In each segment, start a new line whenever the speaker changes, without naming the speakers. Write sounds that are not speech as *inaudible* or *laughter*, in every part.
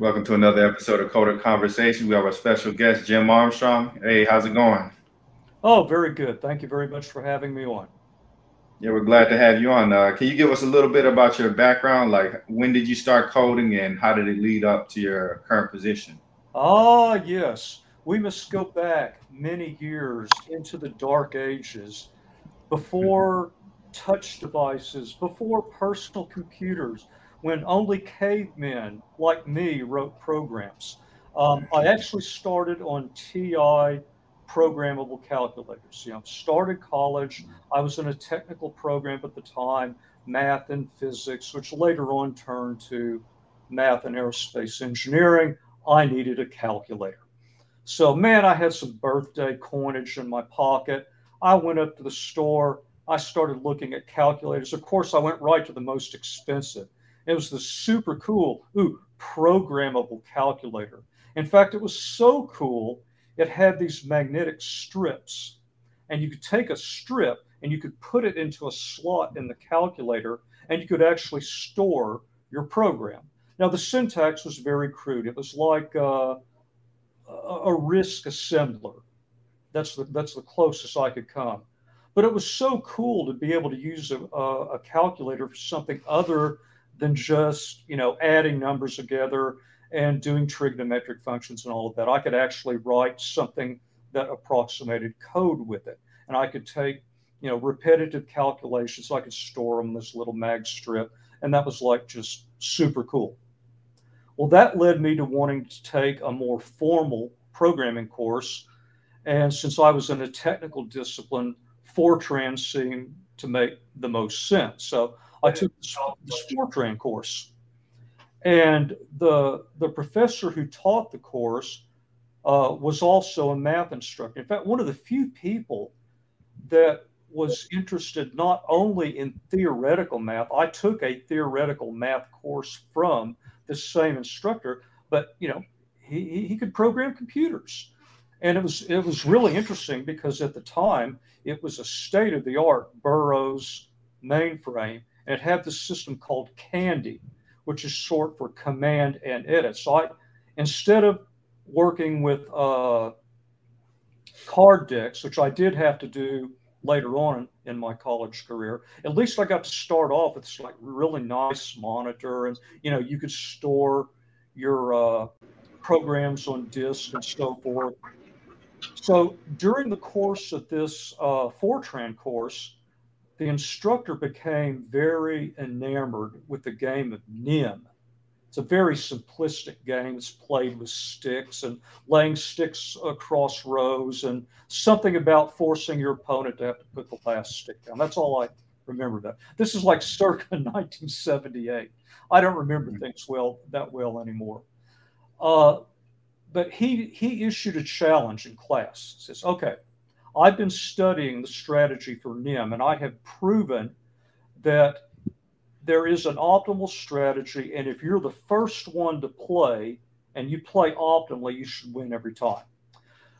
Welcome to another episode of Coder Conversation. We have our special guest, Jim Armstrong. Hey, how's it going?
Oh, very good. Thank you very much for having me on.
Yeah, we're glad to have you on. Uh, can you give us a little bit about your background? Like, when did you start coding and how did it lead up to your current position?
Ah, yes. We must go back many years into the dark ages before touch devices, before personal computers, when only cavemen like me wrote programs. Um, I actually started on TI programmable calculators. You know, started college. I was in a technical program at the time, math and physics, which later on turned to math and aerospace engineering. I needed a calculator. So, man, I had some birthday coinage in my pocket. I went up to the store. I started looking at calculators. Of course, I went right to the most expensive. It was the super cool, ooh, programmable calculator. In fact, it was so cool, it had these magnetic strips. And you could take a strip and you could put it into a slot in the calculator and you could actually store your program. Now, the syntax was very crude. It was like uh, a RISC assembler. That's the, that's the closest I could come. But it was so cool to be able to use a, a calculator for something other than just you know adding numbers together and doing trigonometric functions and all of that. I could actually write something that approximated code with it, and I could take you know repetitive calculations. I could store them in this little mag strip, and that was like just super cool. Well, that led me to wanting to take a more formal programming course, and since I was in a technical discipline, Fortran seemed to make the most sense. So I took the sport Fortran course. And the, the professor who taught the course uh, was also a math instructor. In fact, one of the few people that was interested not only in theoretical math, I took a theoretical math course from the same instructor, but you know, he, he could program computers. And it was it was really interesting because at the time it was a state of the art Burroughs mainframe and had this system called CANDE, which is short for command and edit. So I, instead of working with uh, card decks, which I did have to do later on in my college career, at least I got to start off with this like really nice monitor, and you know you could store your uh, programs on disk and so forth. So during the course of this uh, Fortran course, the instructor became very enamored with the game of Nim. It's a very simplistic game. It's played with sticks and laying sticks across rows and something about forcing your opponent to have to put the last stick down. That's all I remember that. This is like circa *laughs* 1978. I don't remember mm-hmm. things well that well anymore. Uh, but he he issued a challenge in class. He says, okay, I've been studying the strategy for NIM, and I have proven that there is an optimal strategy. And if you're the first one to play and you play optimally, you should win every time.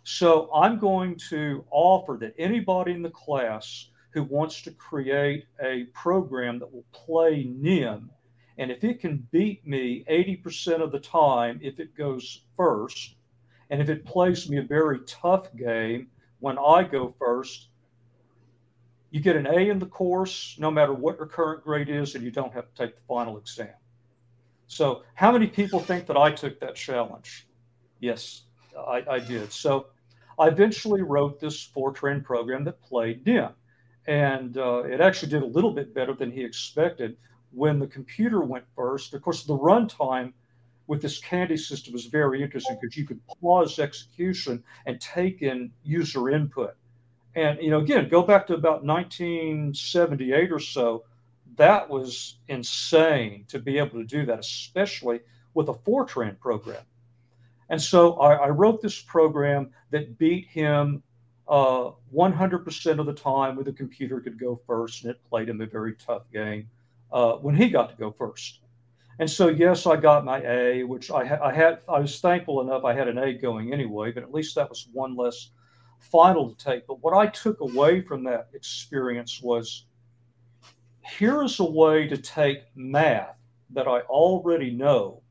So I'm going to offer that anybody in the class who wants to create a program that will play NIM, and if it can beat me 80% of the time, if it goes first, and if it plays me a very tough game, when I go first, you get an A in the course, no matter what your current grade is, and you don't have to take the final exam. So, how many people think that I took that challenge? Yes, I, I did. So, I eventually wrote this Fortran program that played NIM. And uh, it actually did a little bit better than he expected when the computer went first. Of course, the runtime with this CANDE system is very interesting because you could pause execution and take in user input. And you know, again, go back to about 1978 or so. That was insane to be able to do that, especially with a Fortran program. And so I, I wrote this program that beat him uh, 100% of the time where the computer could go first, and it played him a very tough game uh, when he got to go first. And so, yes, I got my A, which I, ha- I had. I was thankful enough I had an A going anyway, but at least that was one less final to take. But what I took away from that experience was here is a way to take math that I already know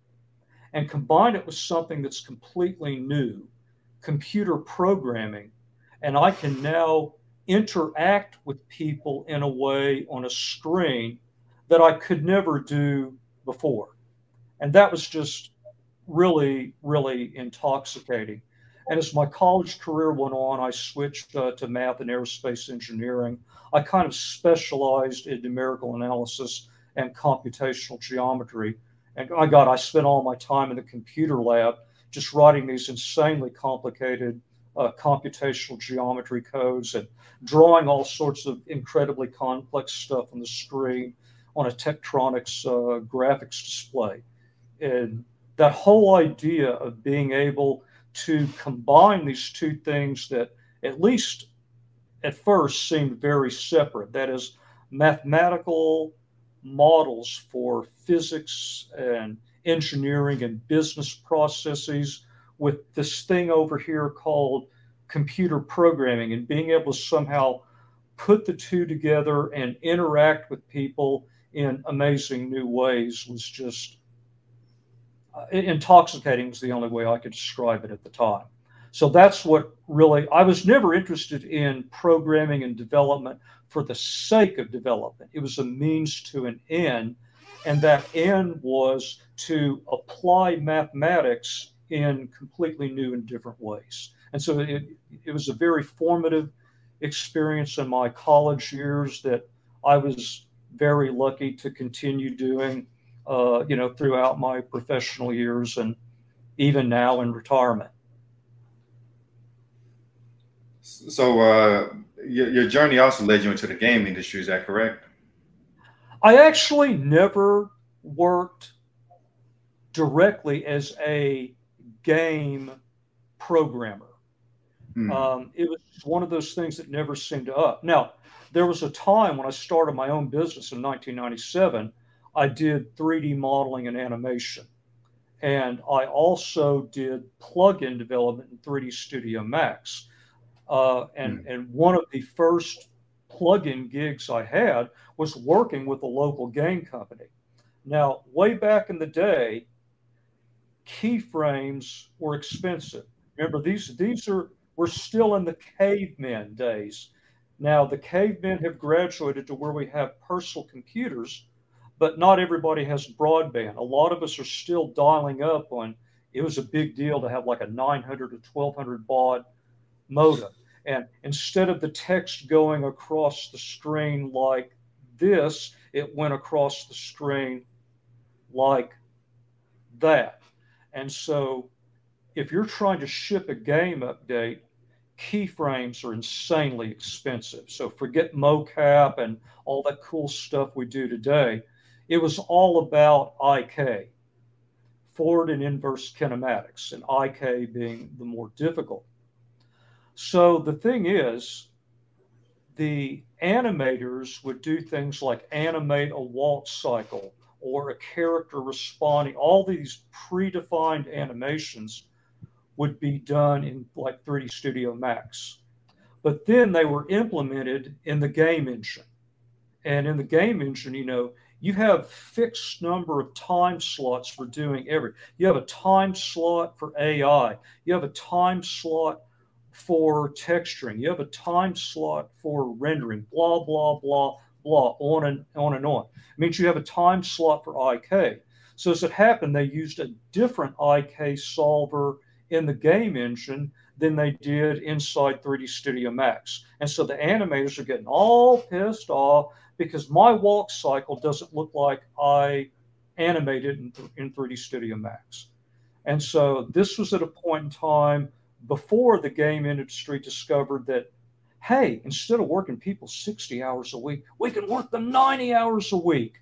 and combine it with something that's completely new, computer programming, and I can now interact with people in a way on a screen that I could never do before. And that was just really, really intoxicating. And as my college career went on, I switched uh, to math and aerospace engineering. I kind of specialized in numerical analysis and computational geometry. And I got, I spent all my time in the computer lab just writing these insanely complicated uh, computational geometry codes and drawing all sorts of incredibly complex stuff on the screen on a Tektronix uh, graphics display. And that whole idea of being able to combine these two things that at least at first seemed very separate that is mathematical models for physics and engineering and business processes with this thing over here called computer programming and being able to somehow put the two together and interact with people in amazing new ways was just uh, intoxicating was the only way I could describe it at the time. So that's what really I was never interested in programming and development for the sake of development. It was a means to an end, and that end was to apply mathematics in completely new and different ways. And so it, it was a very formative experience in my college years that I was very lucky to continue doing, uh, you know, throughout my professional years and even now in retirement.
So uh, your, your journey also led you into the game industry. Is that correct?
I actually never worked directly as a game programmer. Hmm. Um, it was one of those things that never seemed to up. Now, there was a time when I started my own business in 1997, I did 3D modeling and animation. And I also did plug-in development in 3D Studio Max. Uh, and, mm. and one of the first plug-in gigs I had was working with a local game company. Now, way back in the day, keyframes were expensive. Remember, these these are we're still in the caveman days. Now, the cavemen have graduated to where we have personal computers, but not everybody has broadband. A lot of us are still dialing up on, it was a big deal to have like a 900 to 1200 baud modem. And instead of the text going across the screen like this, it went across the screen like that. And so if you're trying to ship a game update, keyframes are insanely expensive. So forget mocap and all that cool stuff we do today. It was all about IK, forward and inverse kinematics, and IK being the more difficult. So the thing is, the animators would do things like animate a waltz cycle or a character responding, all these predefined animations would be done in like 3D Studio Max. But then they were implemented in the game engine. And in the game engine, you know, you have fixed number of time slots for doing every. You have a time slot for AI. You have a time slot for texturing. You have a time slot for rendering. Blah blah blah blah. On and on and on. It means you have a time slot for IK. So as it happened, they used a different IK solver in the game engine than they did inside 3D Studio Max. And so the animators are getting all pissed off because my walk cycle doesn't look like I animated in, in 3D Studio Max. And so this was at a point in time before the game industry discovered that, hey, instead of working people 60 hours a week, we can work them 90 hours a week.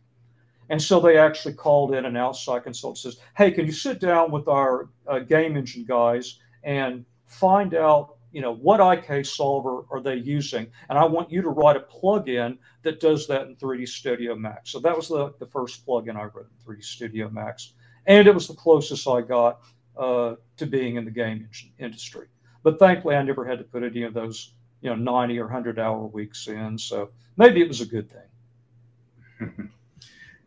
And so they actually called in an outside consultant says, "Hey, can you sit down with our uh, game engine guys and find out, you know, what IK solver are they using? And I want you to write a plugin that does that in 3D Studio Max." So that was the, the first plugin I wrote in 3D Studio Max, and it was the closest I got uh, to being in the game engine industry. But thankfully, I never had to put any of those, you know, 90 or 100 hour weeks in. So maybe it was a good thing. *laughs*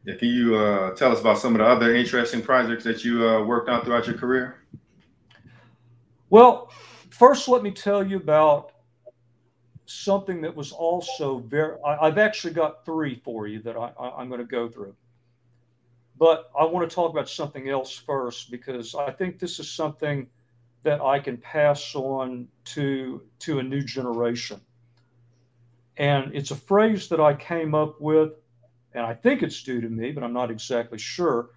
Yeah, can you uh, tell us about some of the other interesting projects that you uh, worked on throughout your career?
Well, first, let me tell you about something that was also very, I, have actually got three for you that I, I, I'm going to go through. But I want to talk about something else first because I think this is something that I can pass on to, to a new generation. And it's a phrase that I came up with, and I think it's due to me, but I'm not exactly sure.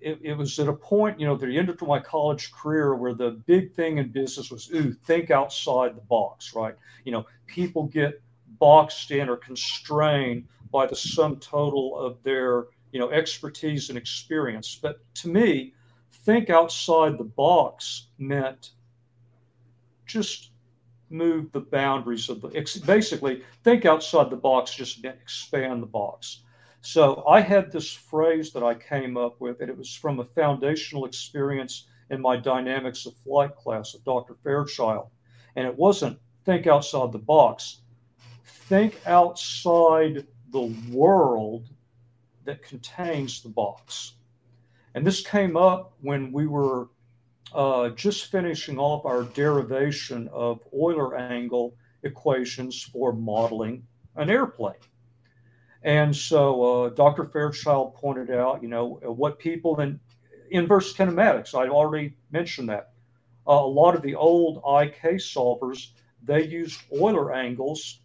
It, it was at a point, you know, the end of my college career where the big thing in business was, ooh, think outside the box, right? You know, people get boxed in or constrained by the sum total of their you know expertise and experience but to me think outside the box meant just move the boundaries of the basically think outside the box just expand the box so i had this phrase that i came up with and it was from a foundational experience in my dynamics of flight class of dr fairchild and it wasn't think outside the box think outside the world that contains the box. And this came up when we were uh, just finishing off our derivation of Euler angle equations for modeling an airplane. And so uh, Dr. Fairchild pointed out, you know, what people in inverse kinematics, I already mentioned that. Uh, a lot of the old IK solvers, they used Euler angles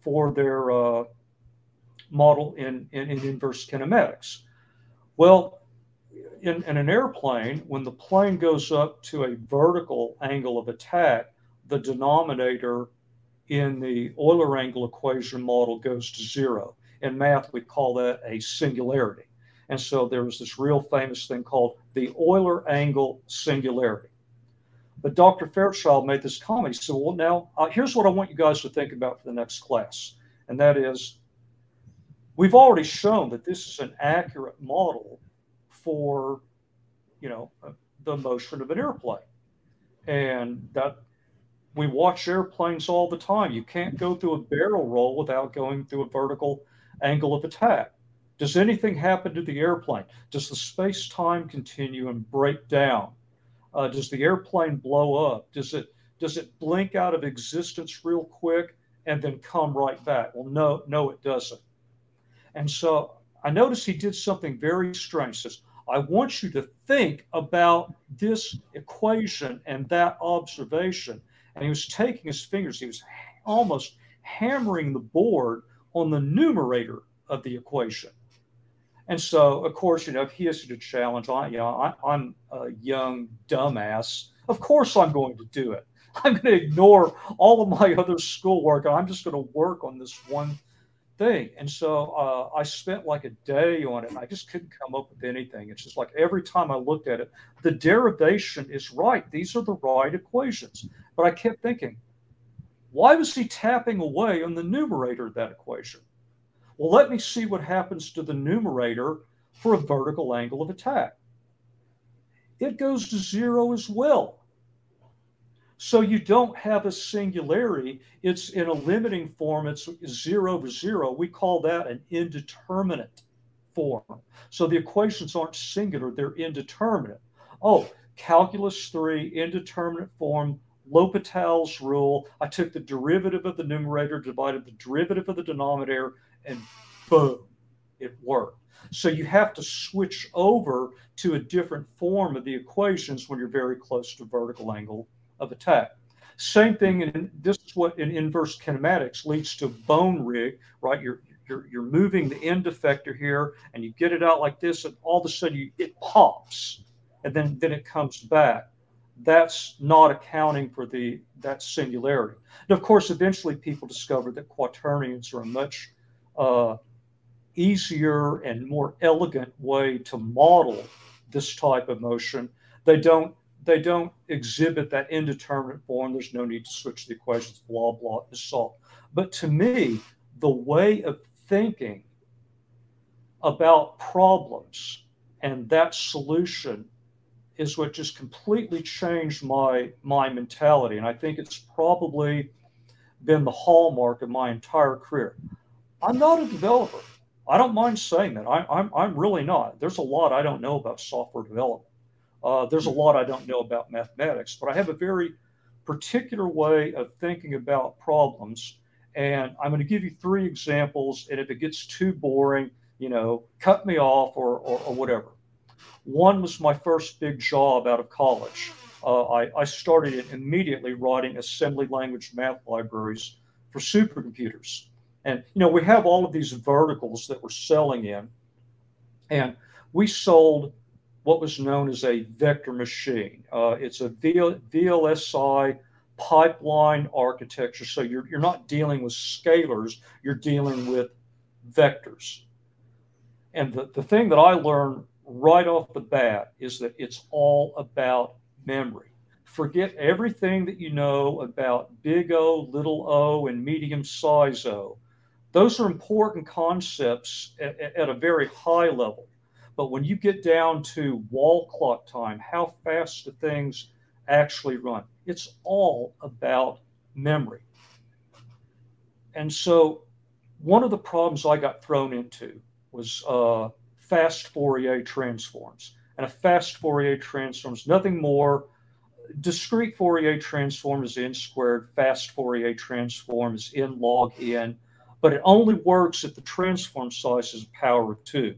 for their uh, model in, in, in inverse kinematics. Well, in, in, an airplane, when the plane goes up to a vertical angle of attack, the denominator in the Euler angle equation model goes to zero. In math, we call that a singularity. And so there was this real famous thing called the Euler angle singularity. But Dr. Fairchild made this comment. He said, Well, now, uh, here's what I want you guys to think about for the next class. And that is we've already shown that this is an accurate model for, you know, uh, the motion of an airplane. And that we watch airplanes all the time. You can't go through a barrel roll without going through a vertical angle of attack. Does anything happen to the airplane? Does the space time continuum break down? Uh, does the airplane blow up? Does it does it blink out of existence real quick and then come right back? Well, no, no, it doesn't. And so I noticed he did something very strange. He says, I want you to think about this equation and that observation. And he was taking his fingers, he was almost hammering the board on the numerator of the equation. And so, of course, you know, if he issued a challenge, I, you know, I, I'm a young dumbass. Of course, I'm going to do it. *laughs* I'm going to ignore all of my other schoolwork and I'm just going to work on this one thing. And so uh, I spent like a day on it. I just couldn't come up with anything. It's just like every time I looked at it, the derivation is right. These are the right equations. But I kept thinking, why was he tapping away on the numerator of that equation? Well, let me see what happens to the numerator for a vertical angle of attack. It goes to zero as well. So you don't have a singularity. It's in a limiting form. It's zero over zero. We call that an indeterminate form. So the equations aren't singular, they're indeterminate. Oh, calculus three, indeterminate form, L'Hopital's rule. I took the derivative of the numerator, divided the derivative of the denominator, and boom, it worked. So you have to switch over to a different form of the equations when you're very close to vertical angle of attack. Same thing, and this is what in inverse kinematics leads to bone rig, right? You're you're, you're moving the end effector here, and you get it out like this, and all of a sudden you, it pops, and then then it comes back. That's not accounting for the that singularity. And of course, eventually people discovered that quaternions are a much uh, easier and more elegant way to model this type of motion. They don't they don't exhibit that indeterminate form. There's no need to switch the equations, blah, blah, is solved. But to me, the way of thinking about problems and that solution is what just completely changed my my mentality. And I think it's probably been the hallmark of my entire career. I'm not a developer. I don't mind saying that. I, I'm, I'm really not. There's a lot I don't know about software development. Uh, there's a lot I don't know about mathematics, but I have a very particular way of thinking about problems. And I'm going to give you three examples. And if it gets too boring, you know, cut me off or, or, or whatever. One was my first big job out of college. Uh, I, I started immediately writing assembly language math libraries for supercomputers. And, you know, we have all of these verticals that we're selling in. And we sold what was known as a vector machine. Uh, it's a VLSI pipeline architecture. So you're, you're not dealing with scalars, you're dealing with vectors. And the, the thing that I learned right off the bat is that it's all about memory. Forget everything that you know about big O, little o, and medium size o. Those are important concepts at, at a very high level. But when you get down to wall clock time, how fast do things actually run? It's all about memory. And so one of the problems I got thrown into was uh, fast Fourier transforms. And a fast Fourier transform is nothing more. Discrete Fourier transform is n squared. Fast Fourier transform is n log n. But it only works if the transform size is a power of two.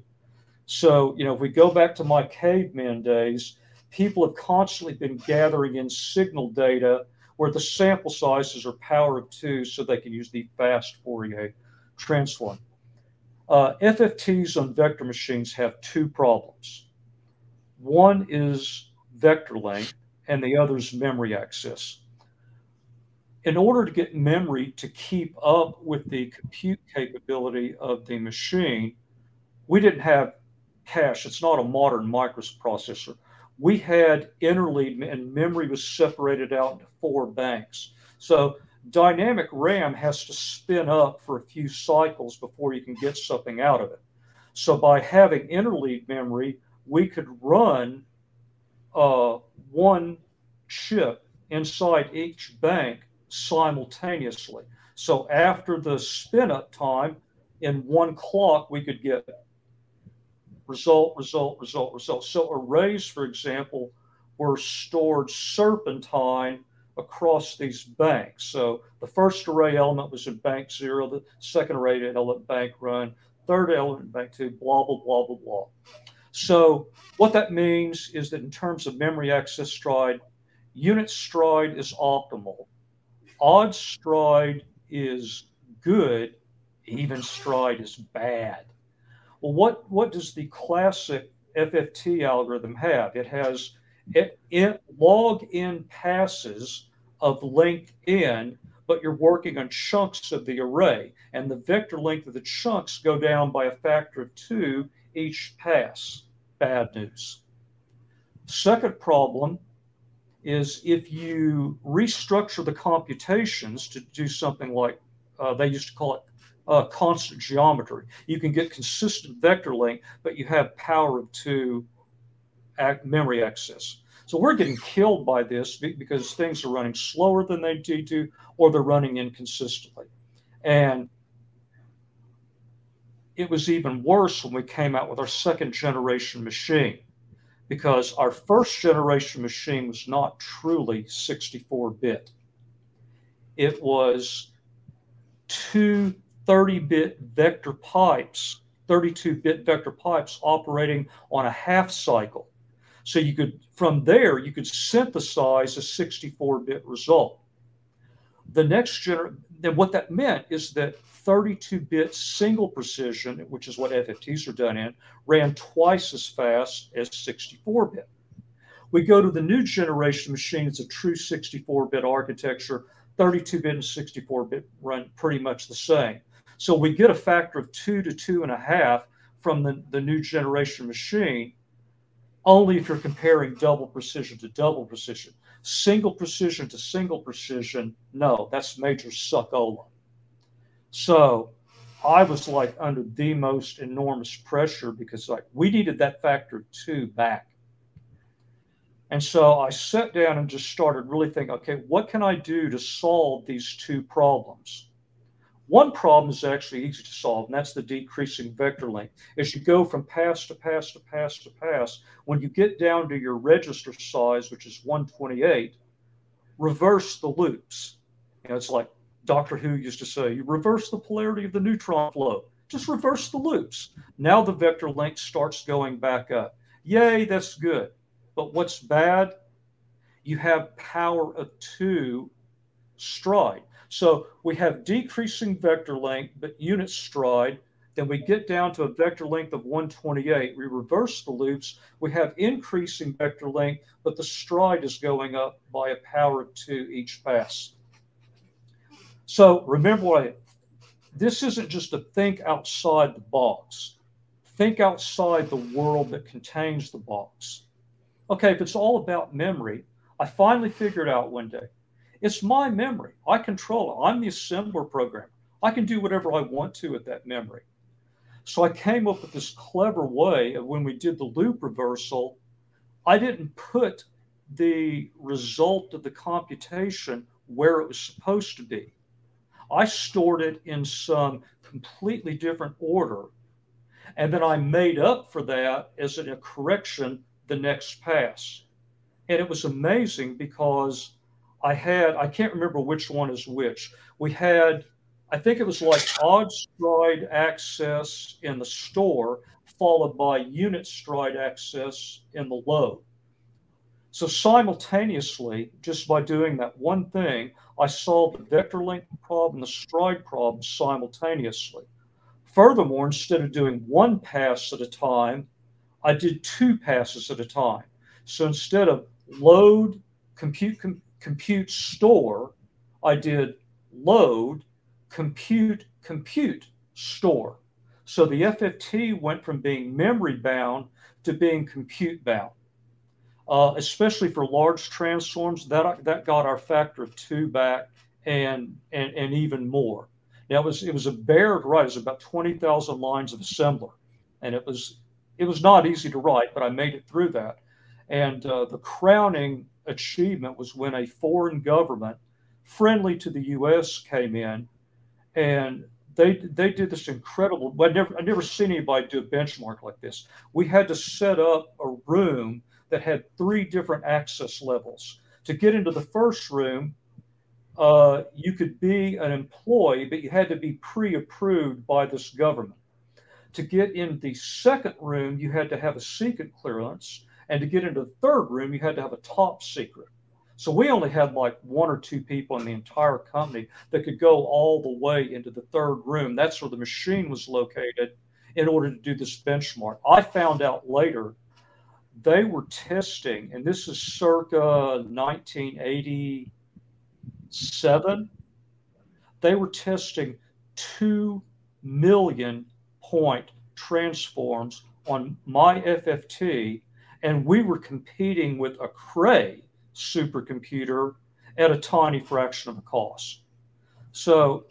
So, you know, if we go back to my caveman days, people have constantly been gathering in signal data where the sample sizes are power of two so they can use the fast Fourier transform. Uh, FFTs on vector machines have two problems. One is vector length, and the other is memory access. In order to get memory to keep up with the compute capability of the machine, we didn't have cache. It's not a modern microprocessor. We had interleave and memory was separated out into four banks. So dynamic RAM has to spin up for a few cycles before you can get something out of it. So by having interleaved memory, we could run uh, one chip inside each bank simultaneously. So after the spin up time, in one clock, we could get result, result, result, result. So arrays, for example, were stored serpentine across these banks. So the first array element was in bank zero, the second array element bank run, third element bank two, blah, blah, blah, blah, blah. So what that means is that in terms of memory access stride, unit stride is optimal. Odd stride is good, even stride is bad. Well, what, what does the classic FFT algorithm have? It has it, it log in passes of length n, but you're working on chunks of the array, and the vector length of the chunks go down by a factor of two each pass. Bad news. Second problem is if you restructure the computations to do something like uh, they used to call it uh, constant geometry. You can get consistent vector length, but you have power of two memory access. So we're getting killed by this because things are running slower than they need to, or they're running inconsistently. And it was even worse when we came out with our second generation machine because our first generation machine was not truly 64 bit. It was two 30 bit vector pipes, 32 bit vector pipes operating on a half cycle. So you could, from there, you could synthesize a 64 bit result. The next generation, then what that meant is that 32 bit single precision, which is what FFTs are done in, ran twice as fast as 64 bit. We go to the new generation machine, it's a true 64 bit architecture. 32 bit and 64 bit run pretty much the same. So we get a factor of two to two and a half from the, the new generation machine, only if you're comparing double precision to double precision. Single precision to single precision, no, that's major suckola. So I was like under the most enormous pressure because like we needed that factor two back. And so I sat down and just started really thinking, okay, what can I do to solve these two problems? One problem is actually easy to solve, and that's the decreasing vector length. As you go from pass to pass to pass to pass, when you get down to your register size, which is 128, reverse the loops. You know, it's like Doctor Who used to say, you reverse the polarity of the neutron flow. Just reverse the loops. Now the vector length starts going back up. Yay, that's good. But what's bad? You have power of two stride. So we have decreasing vector length, but unit stride. Then we get down to a vector length of 128. We reverse the loops. We have increasing vector length, but the stride is going up by a power of two each pass. So remember what I, this isn't just to think outside the box. Think outside the world that contains the box. Okay, if it's all about memory, I finally figured out one day it's my memory. I control it. I'm the assembler programmer. I can do whatever I want to with that memory. So I came up with this clever way of when we did the loop reversal, I didn't put the result of the computation where it was supposed to be. I stored it in some completely different order. And then I made up for that as a correction the next pass. And it was amazing because I had, I can't remember which one is which. We had, I think it was like odd stride access in the store, followed by unit stride access in the load. So simultaneously, just by doing that one thing, I solved the vector length problem, the stride problem simultaneously. Furthermore, instead of doing one pass at a time, I did two passes at a time. So instead of load, compute, com compute store, I did load, compute, compute, store. So the FFT went from being memory bound to being compute bound. Uh, especially for large transforms, that that got our factor of two back and and, and even more. Now it was it was a bared write. It was about twenty thousand lines of assembler, and it was it was not easy to write, but I made it through that. And uh, the crowning achievement was when a foreign government friendly to the U.S. came in, and they they did this incredible. I never I never seen anybody do a benchmark like this. We had to set up a room that had three different access levels. To get into the first room, uh, you could be an employee, but you had to be pre-approved by this government. To get in the second room, you had to have a secret clearance. And to get into the third room, you had to have a top secret. So we only had like one or two people in the entire company that could go all the way into the third room. That's where the machine was located in order to do this benchmark. I found out later they were testing, and this is circa 1987. They were testing 2 million point transforms on my FFT and we were competing with a Cray supercomputer at a tiny fraction of the cost. So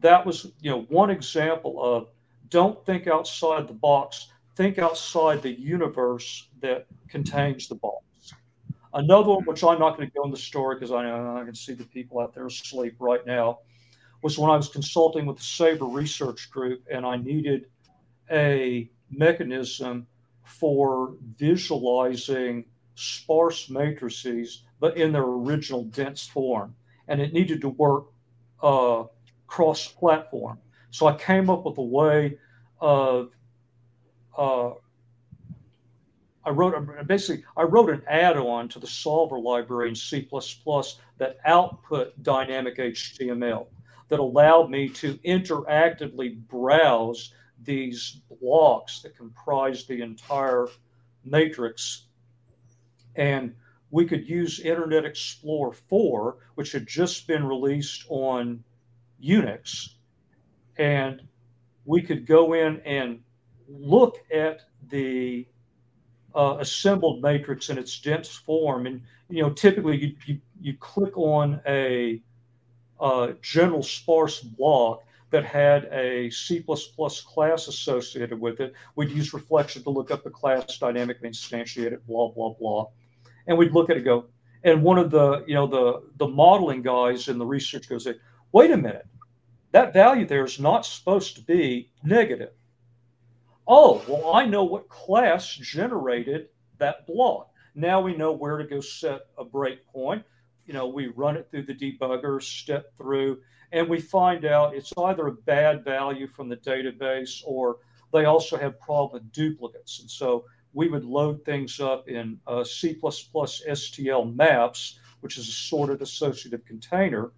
that was, you know, one example of don't think outside the box, think outside the universe that contains the box. Another one, which I'm not going to go in the story because I know I can see the people out there asleep right now, was when I was consulting with the Sabre Research Group and I needed a mechanism for visualizing sparse matrices, but in their original dense form. And it needed to work uh, cross platform. So I came up with a way of, uh, I wrote basically, I wrote an add on to the solver library in C that output dynamic HTML that allowed me to interactively browse these blocks that comprise the entire matrix. And we could use Internet Explorer 4, which had just been released on Unix, and we could go in and look at the uh, assembled matrix in its dense form. And you know, typically you you, you click on a uh, general sparse block, that had a C++ class associated with it. We'd use reflection to look up the class dynamically instantiated, blah, blah, blah. And we'd look at it go, and one of the, you know, the, the modeling guys in the research goes, wait a minute, that value there is not supposed to be negative. Oh, well, I know what class generated that block. Now we know where to go set a breakpoint. You know, we run it through the debugger, step through, and we find out it's either a bad value from the database or they also have problem with duplicates. And so we would load things up in uh, C++ STL maps, which is a sorted associative container.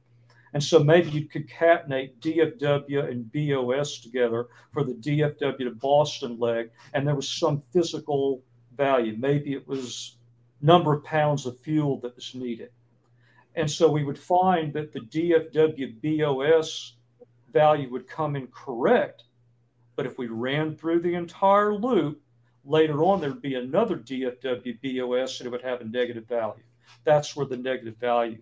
And so maybe you concatenate DFW and BOS together for the DFW to Boston leg, and there was some physical value. Maybe it was number of pounds of fuel that was needed. And so we would find that the DFW BOS value would come in correct. But if we ran through the entire loop, later on there'd be another DFW BOS and it would have a negative value. That's where the negative value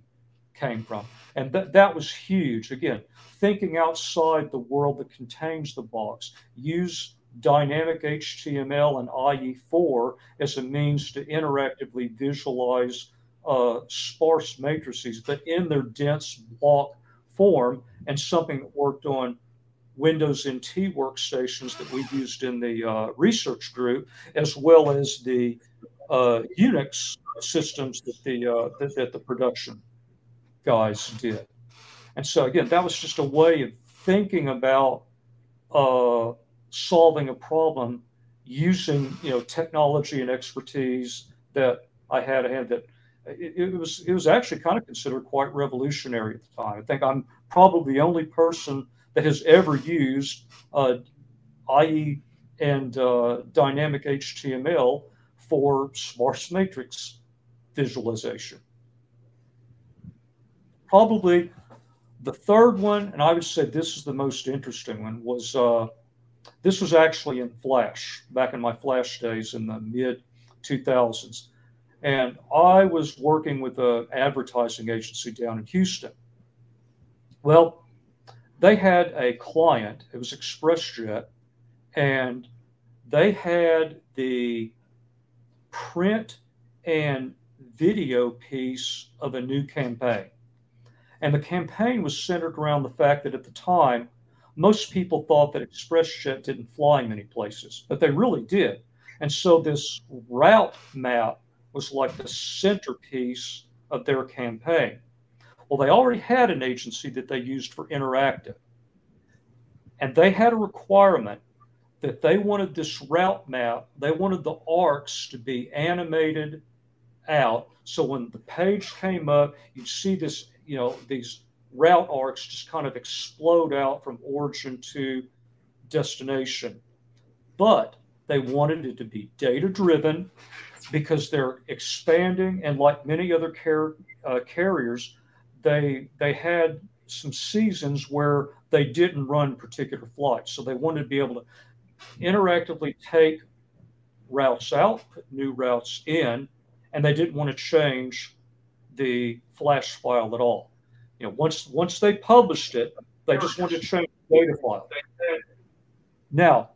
came from. And that, that was huge. Again, thinking outside the world that contains the box. Use dynamic HTML and IE4 as a means to interactively visualize uh, sparse matrices, but in their dense block form, and something that worked on Windows NT workstations that we used in the uh, research group, as well as the uh, Unix systems that the uh, that, that the production guys did. And so again, that was just a way of thinking about uh, solving a problem using you know technology and expertise that I had had that it, it, was it was actually kind of considered quite revolutionary at the time. I think I'm probably the only person that has ever used uh, IE and uh, dynamic HTML for sparse matrix visualization. Probably the third one, and I would say this is the most interesting one, was uh, this was actually in Flash back in my Flash days in the mid 2000s. And I was working with an advertising agency down in Houston. Well, they had a client, it was ExpressJet, and they had the print and video piece of a new campaign. And the campaign was centered around the fact that at the time, most people thought that ExpressJet didn't fly many places, but they really did. And so this route map was like the centerpiece of their campaign. Well, they already had an agency that they used for interactive. And they had a requirement that they wanted this route map, they wanted the arcs to be animated out. So when the page came up, you'd see this, you know, these route arcs just kind of explode out from origin to destination. But they wanted it to be data driven because they're expanding, and like many other car- uh, carriers, they they had some seasons where they didn't run particular flights, so they wanted to be able to interactively take routes out, put new routes in, and they didn't want to change the flash file at all. You know, once once they published it, they just wanted to change the data file. Now,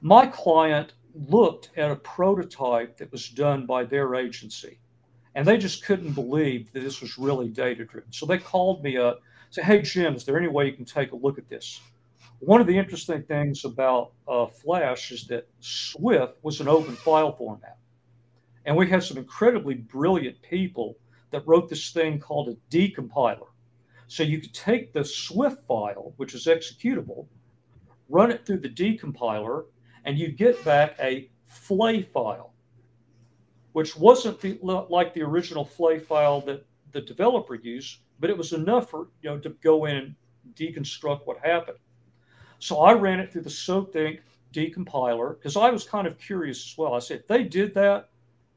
my client looked at a prototype that was done by their agency, and they just couldn't believe that this was really data driven. So they called me up, said, "Hey Jim, is there any way you can take a look at this?" One of the interesting things about uh, Flash is that SWF was an open file format, and we had some incredibly brilliant people that wrote this thing called a decompiler. So you could take the SWF file, which is executable, run it through the decompiler, and you get back a FLA file, which wasn't the, like the original FLA file that the developer used, but it was enough for you know to go in and deconstruct what happened. So I ran it through the Sothink decompiler because I was kind of curious as well. I said, if they did that,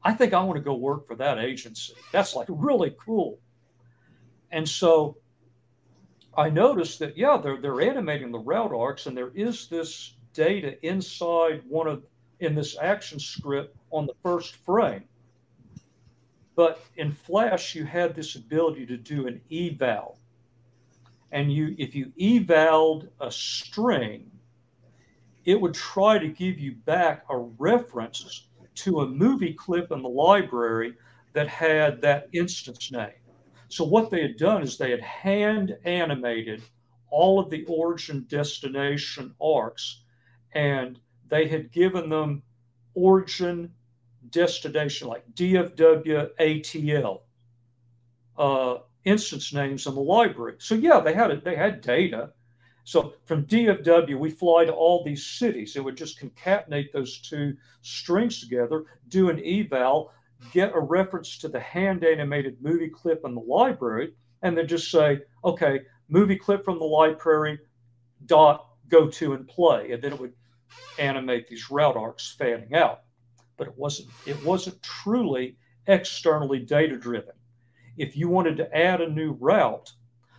I think I want to go work for that agency. That's like really cool. And so I noticed that yeah, they're they're animating the route arcs, and there is this data inside one of in this ActionScript on the first frame. But in Flash, you had this ability to do an eval. And you if you evaled a string, it would try to give you back a reference to a movie clip in the library that had that instance name. So what they had done is they had hand animated all of the origin destination arcs and they had given them origin destination like DFW ATL uh, instance names in the library. So yeah, they had it. They had data. So from DFW, we fly to all these cities. It would just concatenate those two strings together, do an eval, get a reference to the hand animated movie clip in the library, and then just say, okay, movie clip from the library, dot, go to and play. And then it would animate these route arcs fanning out. But it wasn't, it wasn't truly externally data driven. If you wanted to add a new route,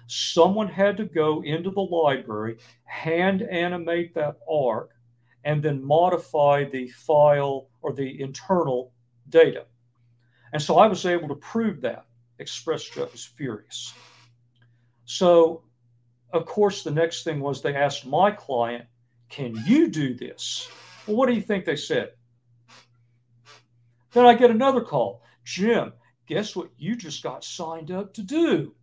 someone had to go into the library, hand animate that arc, and then modify the file or the internal data. And so I was able to prove that. ExpressJet was furious. So, of course, the next thing was they asked my client, Can you do this? Well, what do you think they said? Then I get another call Jim, guess what you just got signed up to do?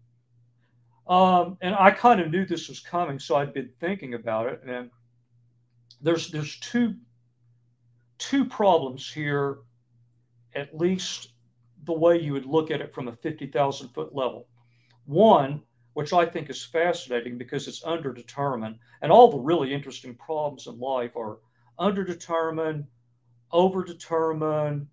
Um, and I kind of knew this was coming, so I'd been thinking about it. And there's there's two two problems here, at least the way you would look at it from a 50,000 foot level. One, which I think is fascinating because it's underdetermined, and all the really interesting problems in life are underdetermined, overdetermined,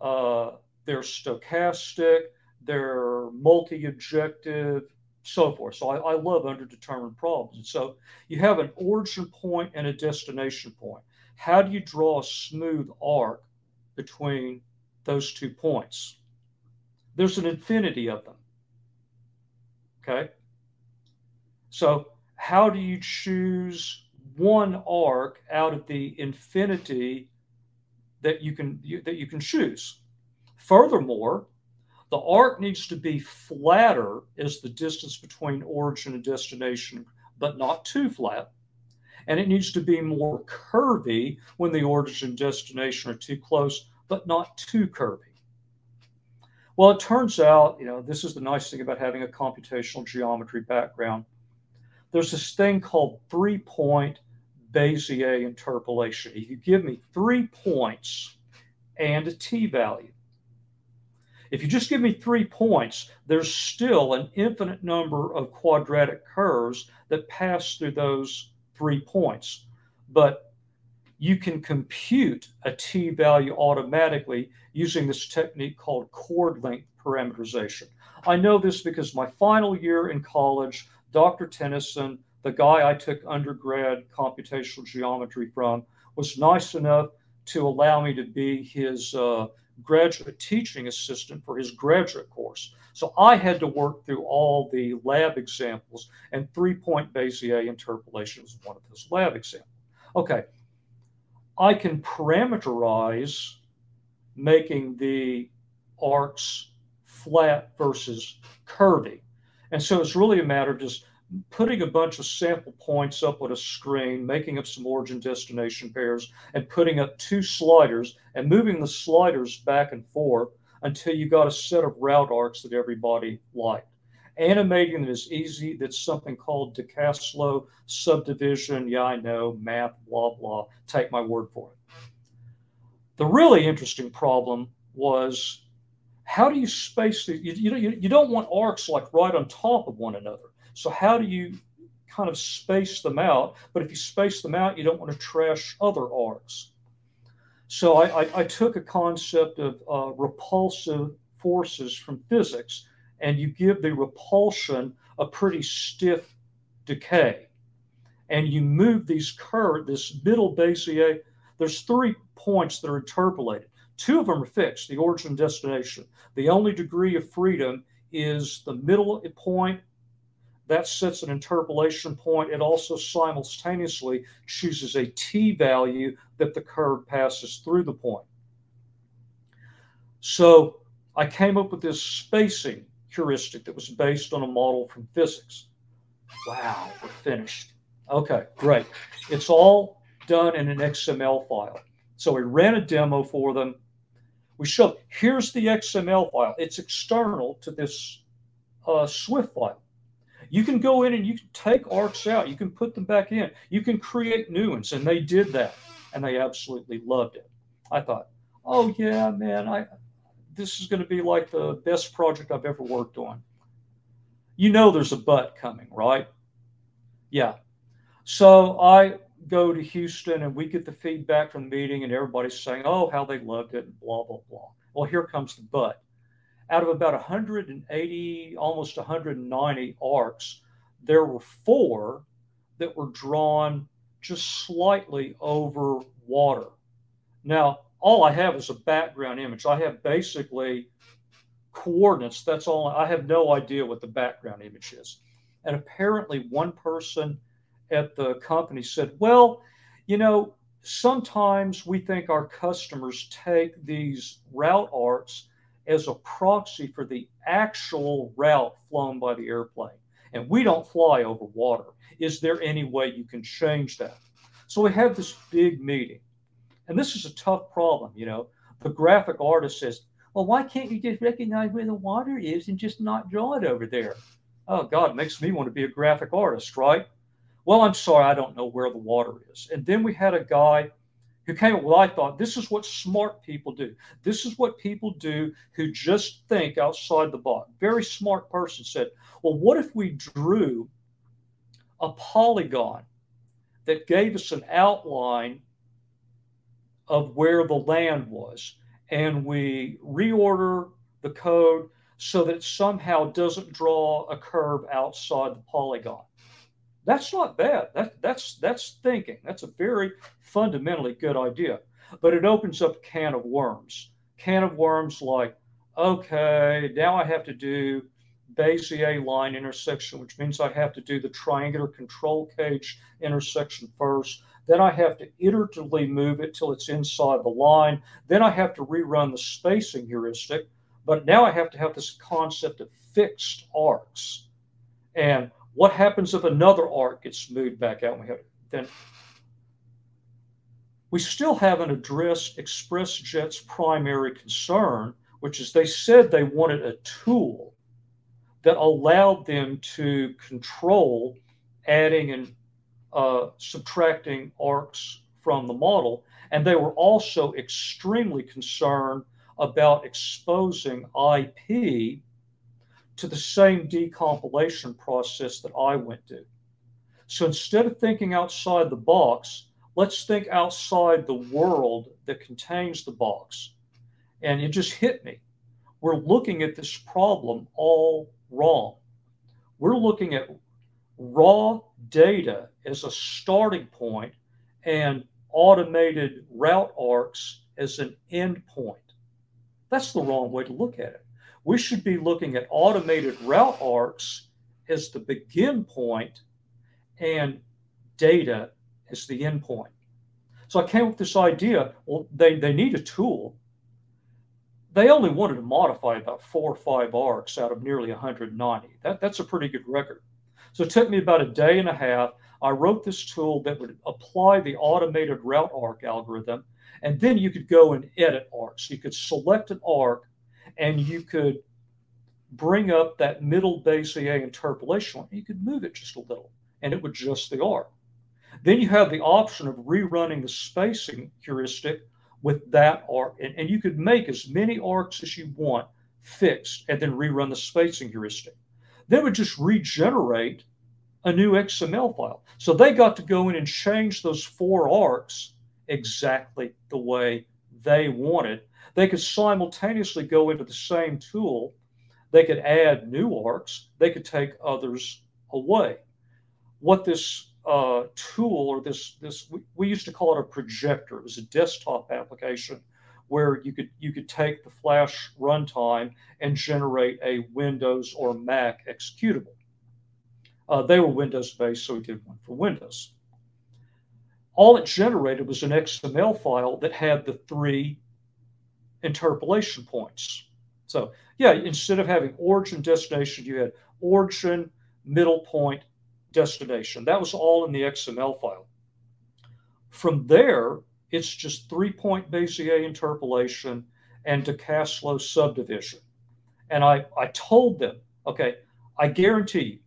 uh, they're stochastic, they're multi objective, so forth. So I, I love underdetermined problems. And so you have an origin point and a destination point. How do you draw a smooth arc between those two points? There's an infinity of them. Okay. So how do you choose one arc out of the infinity that you can you, that you can choose? Furthermore, the arc needs to be flatter as the distance between origin and destination, but not too flat. And it needs to be more curvy when the origin and destination are too close, but not too curvy. Well, it turns out, you know, this is the nice thing about having a computational geometry background. There's this thing called three point Bezier interpolation. If you give me three points and a t value, if you just give me three points, there's still an infinite number of quadratic curves that pass through those three points. But you can compute a t value automatically using this technique called chord length parameterization. I know this because my final year in college, Dr. Tennyson, the guy I took undergrad computational geometry from, was nice enough to allow me to be his uh, graduate teaching assistant for his graduate course. So I had to work through all the lab examples, and three point Bezier interpolation was one of those lab examples. Okay, I can parameterize making the arcs flat versus curvy. And so it's really a matter of just putting a bunch of sample points up on a screen, making up some origin destination pairs, and putting up two sliders and moving the sliders back and forth until you got a set of route arcs that everybody liked. Animating them is easy. That's something called de Casteljau subdivision. Yeah, I know, math, blah, blah. Take my word for it. The really interesting problem was how do you space the, you, you, you don't want arcs like right on top of one another. So how do you kind of space them out? But if you space them out, you don't want to trash other arcs. So I, I, I took a concept of uh, repulsive forces from physics, and you give the repulsion a pretty stiff decay. And you move these curve, this middle Bezier, there's three points that are interpolated. Two of them are fixed, the origin and destination. The only degree of freedom is the middle point that sets an interpolation point. It also simultaneously chooses a t value that the curve passes through the point. So I came up with this spacing heuristic that was based on a model from physics. Wow, we're finished. Okay, great. It's all done in an XML file. So we ran a demo for them. We showed, here's the XML file. It's external to this uh, SWF file You can go in and you can take arcs out, you can put them back in, you can create new ones. And they did that. And they absolutely loved it. I thought, oh yeah, man, I this is going to be like the best project I've ever worked on. You know there's a but coming, right? Yeah. So I go to Houston and we get the feedback from the meeting and everybody's saying, oh, how they loved it and blah, blah, blah. Well, here comes the but. Out of about 180, almost 190 arcs, there were four that were drawn just slightly over water. Now, all I have is a background image. I have basically coordinates. That's all. I have no idea what the background image is. And apparently, one person at the company said, Well, you know, sometimes we think our customers take these route arts as a proxy for the actual route flown by the airplane. And we don't fly over water. Is there any way you can change that? So we have this big meeting. And this is a tough problem, you know. The graphic artist says, Well, why can't you just recognize where the water is and just not draw it over there? Oh, God, it makes me want to be a graphic artist, right? Well, I'm sorry, I don't know where the water is. And then we had a guy who came up with, I thought, this is what smart people do. This is what people do who just think outside the box. Very smart person said, well, what if we drew a polygon that gave us an outline of where the land was and we reorder the code so that it somehow doesn't draw a curve outside the polygon. That's not bad. That, that's that's thinking. That's a very fundamentally good idea. But it opens up a can of worms. Can of worms like, okay, now I have to do Bezier line intersection, which means I have to do the triangular control cage intersection first. Then I have to iteratively move it till it's inside the line. Then I have to rerun the spacing heuristic. But now I have to have this concept of fixed arcs. And what happens if another arc gets moved back out? And we have then we still haven't addressed ExpressJet's primary concern, which is they said they wanted a tool that allowed them to control adding and uh, subtracting arcs from the model. And they were also extremely concerned about exposing IP to the same decompilation process that I went to. So instead of thinking outside the box, let's think outside the world that contains the box. And it just hit me. We're looking at this problem all wrong. We're looking at raw data as a starting point and automated route arcs as an end point. That's the wrong way to look at it we should be looking at automated route arcs as the begin point and data as the end point. So I came up with this idea. Well, they, they need a tool. They only wanted to modify about four or five arcs out of nearly 190. That, that's a pretty good record. So it took me about a day and a half. I wrote this tool that would apply the automated route arc algorithm, and then you could go and edit arcs. You could select an arc and you could bring up that middle Bezier interpolation. You could move it just a little and it would adjust the arc. Then you have the option of rerunning the spacing heuristic with that arc. And, and you could make as many arcs as you want fixed and then rerun the spacing heuristic. Then would just regenerate a new XML file. So they got to go in and change those four arcs exactly the way they wanted they could simultaneously go into the same tool. They could add new arcs. They could take others away. What this uh, tool or this this we, we used to call it a projector. It was a desktop application where you could you could take the Flash runtime and generate a Windows or Mac executable. Uh, they were Windows based, so we did one for Windows. All it generated was an XML file that had the three interpolation points. So yeah, instead of having origin destination, you had origin, middle point, destination. That was all in the XML file. From there, it's just three-point Bezier interpolation and de Casteljau subdivision. And I, I told them, okay, I guarantee you,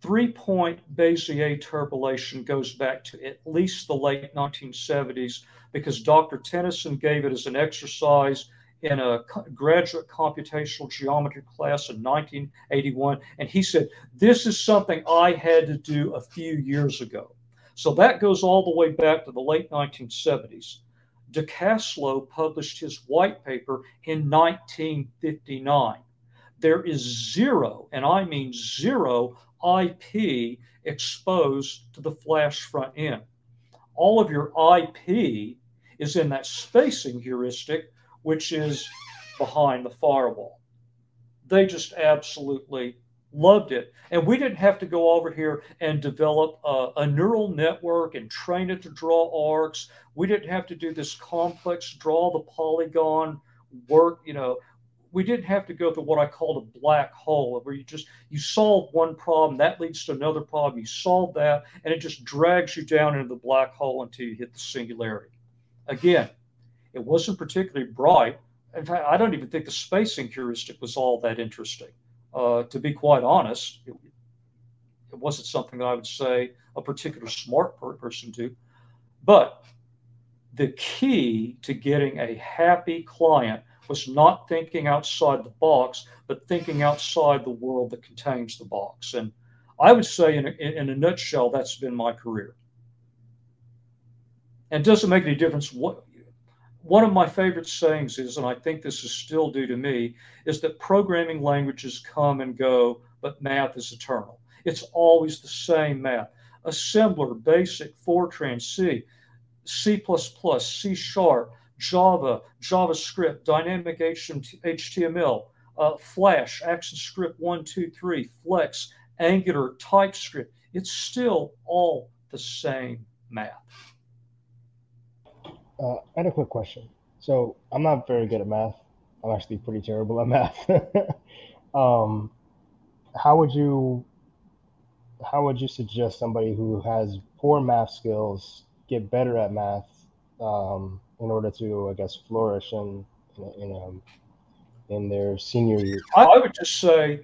three point Bezier interpolation goes back to at least the late 1970s because Dr. Tennyson gave it as an exercise in a graduate computational geometry class in 1981. And he said, This is something I had to do a few years ago. So that goes all the way back to the late 1970s. De DeCaslow published his white paper in 1959. There is zero, and I mean zero, IP exposed to the flash front end. All of your IP is in that spacing heuristic, which is behind the firewall. They just absolutely loved it. And we didn't have to go over here and develop a, a, neural network and train it to draw arcs. We didn't have to do this complex draw the polygon work. You know, we didn't have to go to what I called a black hole where you just you solve one problem that leads to another problem you solve that and it just drags you down into the black hole until you hit the singularity. Again it wasn't particularly bright. In fact i don't even think the spacing heuristic was all that interesting. Uh, to be quite honest it, it, wasn't something that i would say a particular smart person do. But the key to getting a happy client was not thinking outside the box, but thinking outside the world that contains the box. And I would say, in a, in a nutshell, that's been my career. And it doesn't make any difference what. One of my favorite sayings is, and I think this is still due to me, is that programming languages come and go, but math is eternal. It's always the same math. Assembler, BASIC, Fortran, C, C++, C Sharp, Java, JavaScript, dynamic HTML, uh, Flash, ActionScript 1, 2, 3, Flex, Angular, TypeScript. It's still all the same math.
Uh, I had a quick question. So I'm not very good at math. I'm actually pretty terrible at math. *laughs* um, how would you how would you suggest somebody who has poor math skills get better at math um, in order to, I guess, flourish in in, in, um, in their senior year?
I would just say,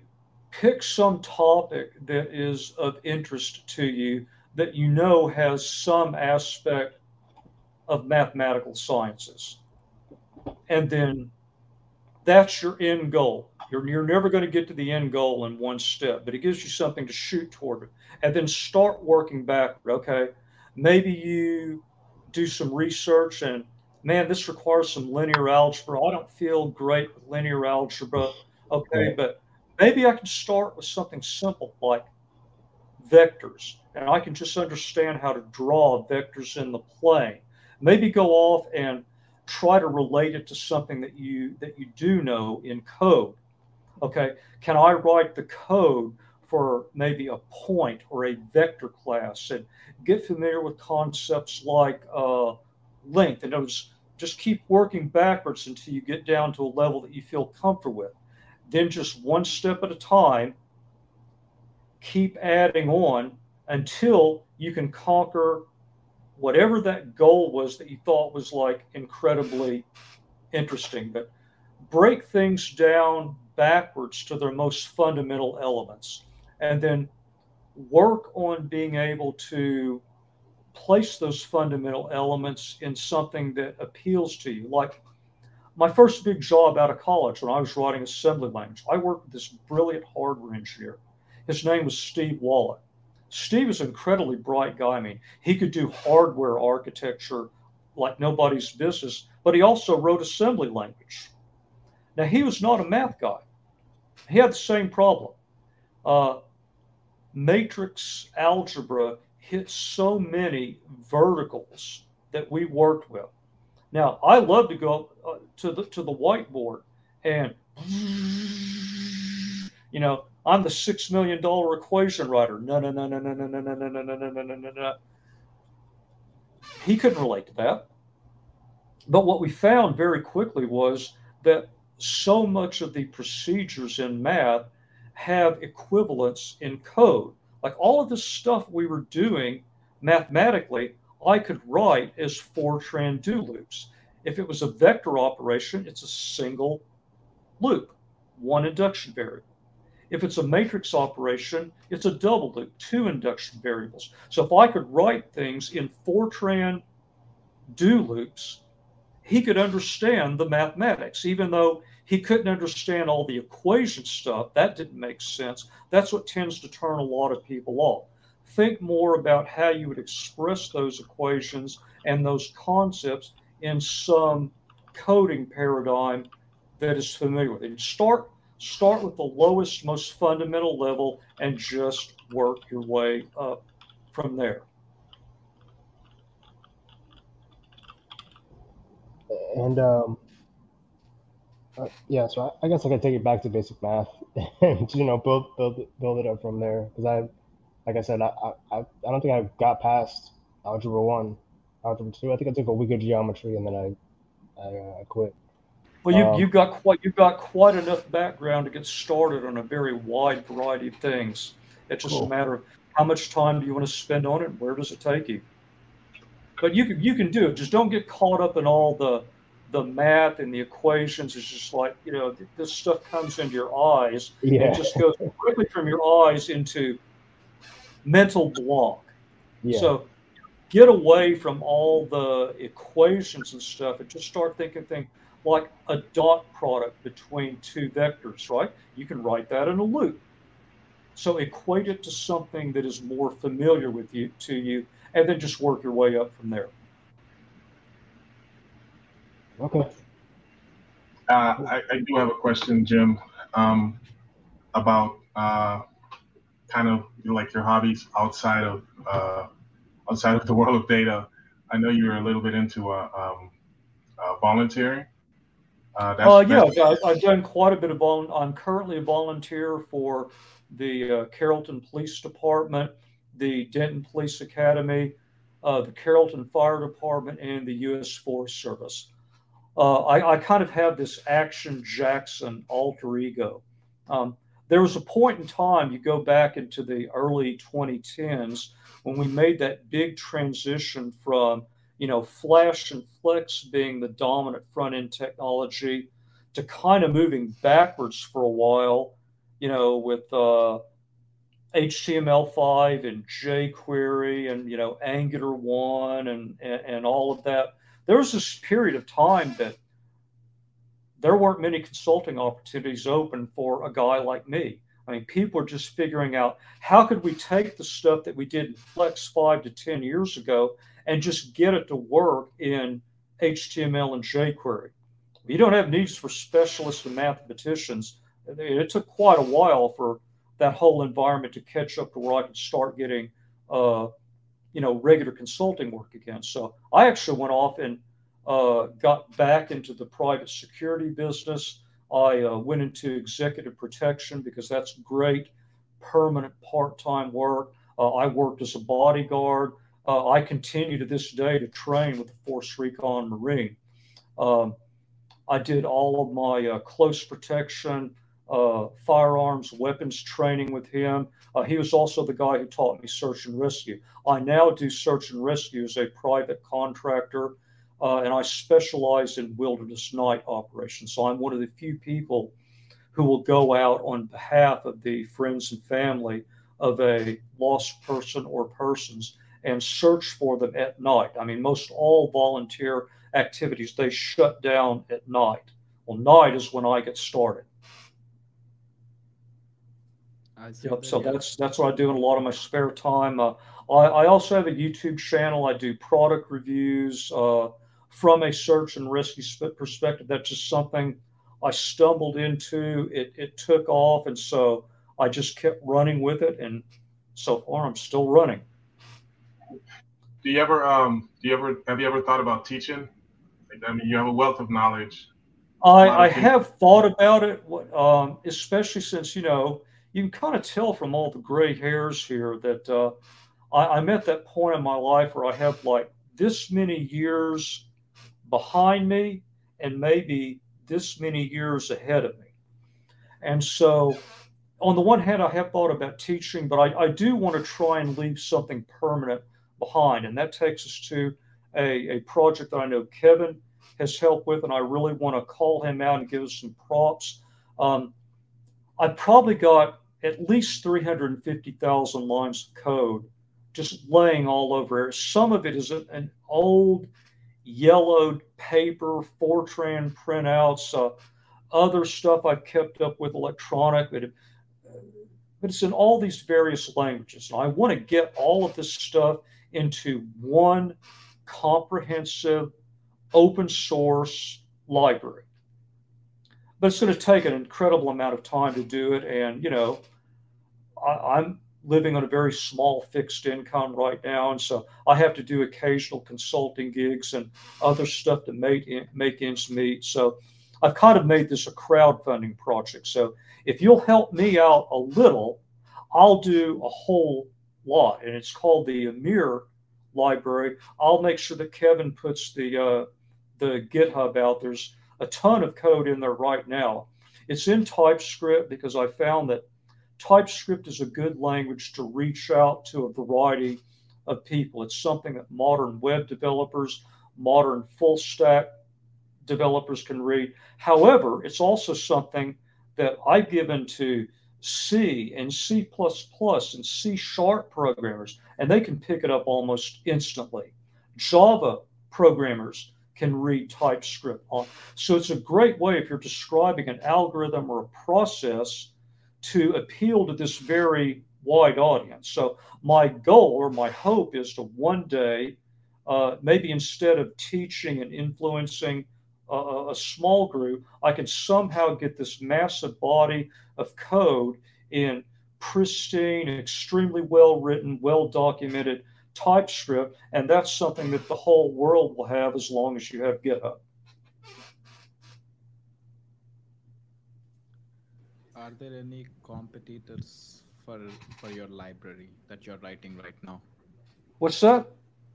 pick some topic that is of interest to you that you know has some aspect of mathematical sciences, and then that's your end goal. You're, you're never going to get to the end goal in one step, but it gives you something to shoot toward. And then start working backward. Okay, maybe you do some research and man, this requires some linear algebra. I don't feel great with linear algebra. Okay, but maybe I can start with something simple like vectors, and I can just understand how to draw vectors in the plane. Maybe go off and try to relate it to something that you that you do know in code. Okay, can I write the code for maybe a point or a vector class and get familiar with concepts like uh, length? And those just keep working backwards until you get down to a level that you feel comfortable with. Then just one step at a time, keep adding on until you can conquer whatever that goal was that you thought was like incredibly interesting. But break things down backwards to their most fundamental elements and then work on being able to place those fundamental elements in something that appeals to you. Like my first big job out of college when I was writing assembly language, I worked with this brilliant hardware engineer. His name was Steve Wallet. Steve is an incredibly bright guy. I mean, he could do hardware architecture like nobody's business, but he also wrote assembly language. Now, he was not a math guy. He had the same problem. Uh, matrix algebra hit so many verticals that we worked with. Now, I love to go uh, to the to the whiteboard and you know, I'm the six million dollar equation writer. No, no, no, no, no, no, no, no, no, no, no, no, no, no, no. He couldn't relate to that. But what we found very quickly was that so much of the procedures in math have equivalents in code. Like all of this stuff we were doing mathematically, I could write as Fortran do loops. If it was a vector operation, it's a single loop, one induction variable. If it's a matrix operation, it's a double loop, two induction variables. So if I could write things in Fortran do loops, he could understand the mathematics, even though he couldn't understand all the equation stuff. That didn't make sense. That's what tends to turn a lot of people off. Think more about how you would express those equations and those concepts in some coding paradigm that is familiar with it. Start start with the lowest, most fundamental level and just work your way up from there.
And um, uh, yeah, so I, I, guess I could take it back to basic math *laughs* and you know build build build it up from there because I, like I said, I, I I don't think I got past algebra one, algebra two. I think I took a week of geometry and then I I, uh, quit.
Well, you um, you've got quite you've got quite enough background to get started on a very wide variety of things. It's just cool. a matter of how much time do you want to spend on it, and where does it take you. But you can you can do it. Just don't get caught up in all the the math and the equations. is just like you know this stuff comes into your eyes. Yeah. It just goes quickly from your eyes into mental block. Yeah. So get away from all the equations and stuff and just start thinking things like a dot product between two vectors, right? You can write that in a loop. So equate it to something that is more familiar with you to you, and then just work your way up from there.
Okay.
Uh, I, I, do have a question, Jim, um, about uh, kind of like your hobbies outside of uh, outside of the world of data. I know you're a little bit into uh, um, uh, volunteering.
Uh, uh, yeah, that's... I've done quite a bit of vol. I'm currently a volunteer for the uh, Carrollton Police Department, the Denton Police Academy, uh, the Carrollton Fire Department, and the U.S. Forest Service. Uh, I, I, kind of have this Action Jackson alter ego. Um, there was a point in time, you go back into the early 2010s, when we made that big transition from you know, Flash and Flex being the dominant front end technology to kind of moving backwards for a while, you know, with uh, HTML5 and jQuery and, you know, Angular 1 and, and, and all of that. There was this period of time that there weren't many consulting opportunities open for a guy like me. I mean, people are just figuring out how could we take the stuff that we did in Flex five to 10 years ago and just get it to work in HTML and jQuery. You don't have needs for specialists and mathematicians. It took quite a while for that whole environment to catch up to where I could start getting, uh, you know, regular consulting work again. So I actually went off and uh, got back into the private security business. I uh, went into executive protection because that's great, permanent part-time work. Uh, I worked as a bodyguard. Uh, I continue to this day to train with the Force Recon Marine. Um, I did all of my uh, close protection, uh, firearms, weapons training with him. Uh, he was also the guy who taught me search and rescue. I now do search and rescue as a private contractor, uh, and I specialize in wilderness night operations. So I'm one of the few people who will go out on behalf of the friends and family of a lost person or persons and search for them at night. I mean, most all volunteer activities they shut down at night. Well, night is when I get started. Yep, so that's that's what I do in a lot of my spare time. Uh, I, I, also have a YouTube channel. I do product reviews uh, from a search and rescue perspective. That's just something I stumbled into. It, it took off, and so I just kept running with it. And so far, I'm still running
do you ever um do you ever have you ever thought about teaching? I mean, you have a wealth of knowledge.
I, I have thought about it, um, especially since you know you can kind of tell from all the gray hairs here that uh, I, I'm at that point in my life where I have like this many years behind me and maybe this many years ahead of me. And so, on the one hand, I have thought about teaching, but I, I do want to try and leave something permanent behind. And that takes us to a, a project that I know Kevin has helped with, and I really want to call him out and give us some props. Um, I probably got at least 350,000 lines of code just laying all over it. Some of it is an old yellowed paper, Fortran printouts, uh, other stuff I've kept up with electronic, but, but it's in all these various languages. And I want to get all of this stuff into one comprehensive open source library. But it's going to take an incredible amount of time to do it. And, you know, I, am living on a very small fixed income right now. And so I have to do occasional consulting gigs and other stuff to make, make ends meet. So I've kind of made this a crowdfunding project. So if you'll help me out a little, I'll do a whole lot. And it's called the AMYR library. I'll make sure that Kevin puts the uh, the GitHub out. There's a ton of code in there right now. It's in TypeScript because I found that TypeScript is a good language to reach out to a variety of people. It's something that modern web developers, modern full stack developers can read. However, it's also something that I've given to C and C and C sharp programmers, and they can pick it up almost instantly. Java programmers can read TypeScript. So it's a great way if you're describing an algorithm or a process to appeal to this very wide audience. So my goal or my hope is to one day, uh, maybe instead of teaching and influencing a, a small group, I can somehow get this massive body of code in pristine, extremely well written, well documented TypeScript, and that's something that the whole world will have as long as you have GitHub.
Are there any competitors for for your library that you're writing right now?
What's that?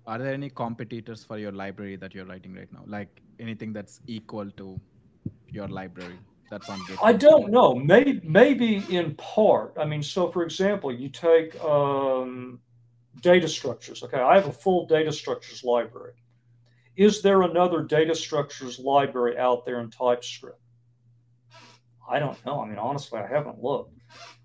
Are there any competitors for your library that you're writing right now? Like anything that's equal to your library that's on GitHub?
I don't know. Maybe maybe in part. I mean, so for example, you take um, data structures. Okay, I have a full data structures library. Is there another data structures library out there in TypeScript? I don't know. I mean, honestly, I haven't looked.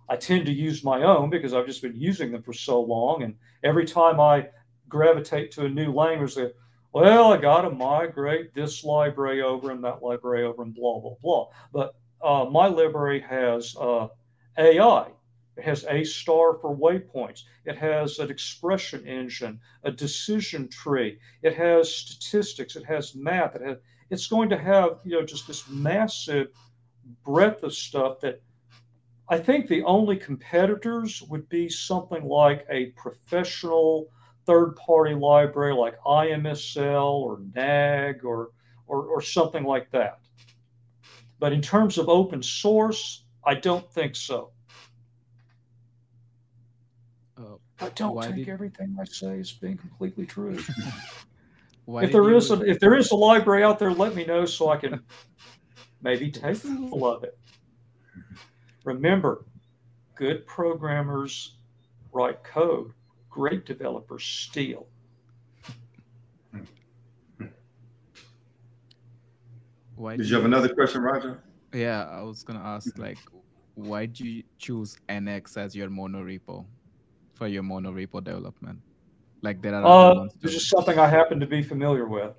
I tend to use my own because I've just been using them for so long. And every time I gravitate to a new language, they, well, I got to migrate this library over and that library over and blah, blah, blah. But uh, my library has uh, AI. It has A star for waypoints. It has an expression engine, a decision tree. It has statistics. It has math. It has, it's going to have, you know, just this massive breadth of stuff that I think the only competitors would be something like a professional third party library like IMSL or NAG or, or, or something like that. But in terms of open source, I don't think so. Uh, I don't think did... everything I say is being completely true. *laughs* if there is a, if there is a library out there, let me know so I can maybe *laughs* take full of it. Remember, good programmers write code, great developers steal.
Why did you have another question, Roger?
Yeah, I was gonna ask like, why do you choose NX as your monorepo for your monorepo development? Like there are.
Uh, it's just something I happen to be familiar with,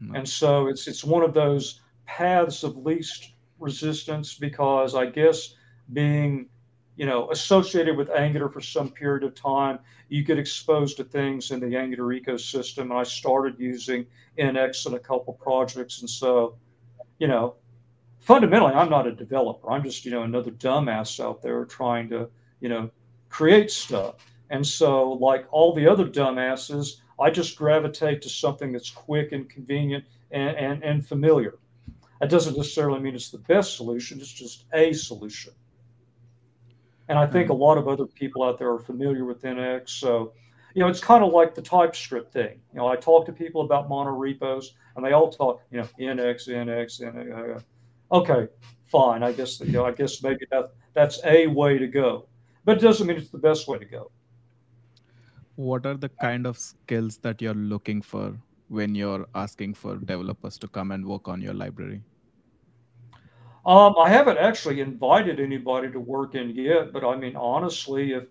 no. and so it's it's one of those paths of least resistance because I guess being you know associated with Angular for some period of time, you get exposed to things in the Angular ecosystem. And I started using NX in a couple projects, and so you know fundamentally I'm not a developer. I'm just you know another dumbass out there trying to you know create stuff. And so like all the other dumbasses, I just gravitate to something that's quick and convenient and, and, and familiar. That doesn't necessarily mean it's the best solution, it's just a solution. And I think hmm. a lot of other people out there are familiar with NX. So, you know, it's kind of like the TypeScript thing. You know, I talk to people about monorepos and they all talk, you know, NX, NX, NX. Okay, fine. I guess, you know, I guess maybe that that's a way to go, but it doesn't mean it's the best way to go.
What are the kind of skills that you're looking for when you're asking for developers to come and work on your library?
Um, I haven't actually invited anybody to work in yet, but I mean, honestly, if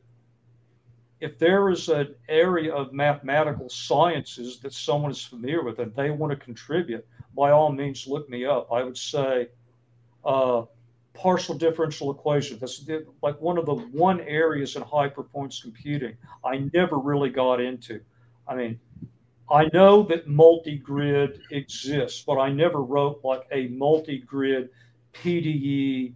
if there is an area of mathematical sciences that someone is familiar with and they want to contribute, by all means, look me up. I would say uh, partial differential equation. That's like one of the one areas in high performance computing I never really got into. I mean, I know that multi-grid exists, but I never wrote like a multi-grid PDE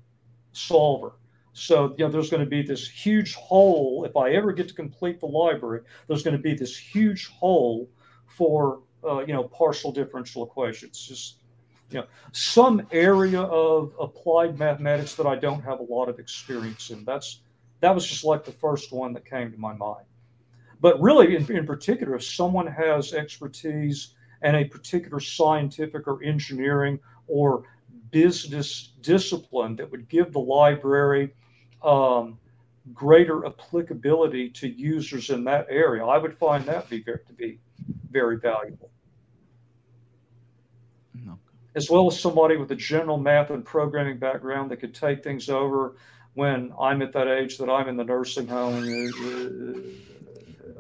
solver. So, you know, there's going to be this huge hole. If I ever get to complete the library, there's going to be this huge hole for, uh, you know, partial differential equations. Just, you know, some area of applied mathematics that I don't have a lot of experience in. That's, that was just like the first one that came to my mind. But really, in, in particular, if someone has expertise and a particular scientific or engineering or business discipline that would give the library um, greater applicability to users in that area, I would find that be very, to be very valuable. No. As well as somebody with a general math and programming background that could take things over when I'm at that age that I'm in the nursing home. Uh, uh,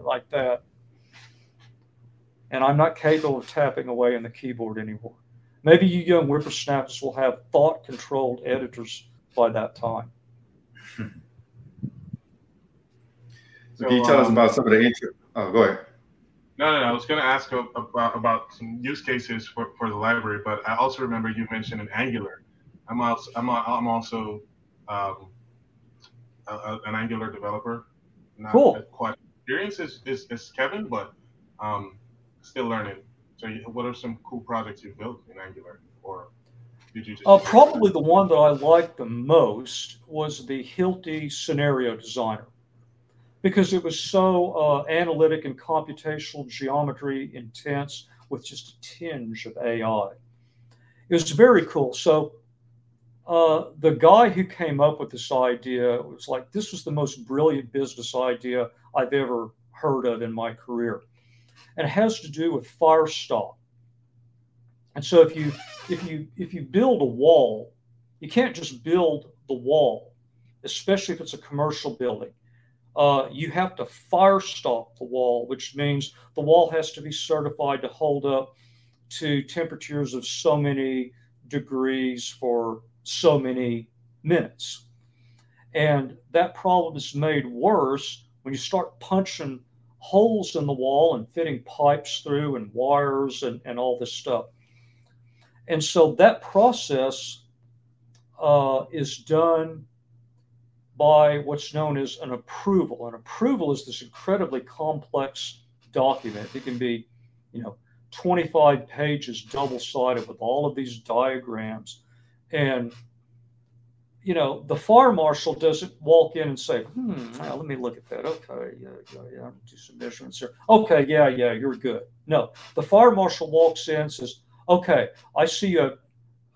Like that. And I'm not capable of tapping away on the keyboard anymore. Maybe you young whippersnappers will have thought controlled editors by that time.
So, Can you tell um, us about some of the intro? Oh, go ahead.
No, no, no. I was going to ask about, about some use cases for, for the library, but I also remember you mentioned an Angular. I'm also I'm, I'm also um, a, an Angular developer.
Not cool.
Quite experience is, is, is Kevin, but um, still learning. So, you, what are some cool projects you've built in Angular, or did you just?
Uh, probably the one that I liked the most was the Hilti Scenario Designer, because it was so uh, analytic and computational geometry intense with just a tinge of AI. It was very cool. So uh, the guy who came up with this idea was like, this was the most brilliant business idea I've ever heard of in my career. And it has to do with firestop. And so if you if you if you build a wall, you can't just build the wall, especially if it's a commercial building. Uh, you have to firestop the wall, which means the wall has to be certified to hold up to temperatures of so many degrees for so many minutes. And that problem is made worse when you start punching holes in the wall and fitting pipes through and wires and, and all this stuff. And so that process uh, is done by what's known as an approval. An approval is this incredibly complex document. It can be, you know, 25 pages double sided with all of these diagrams. And you know, the fire marshal doesn't walk in and say, hmm, well, let me look at that. Okay, yeah, yeah, yeah, do some measurements here. Okay, yeah, yeah, you're good. No, the fire marshal walks in and says, okay, I see a,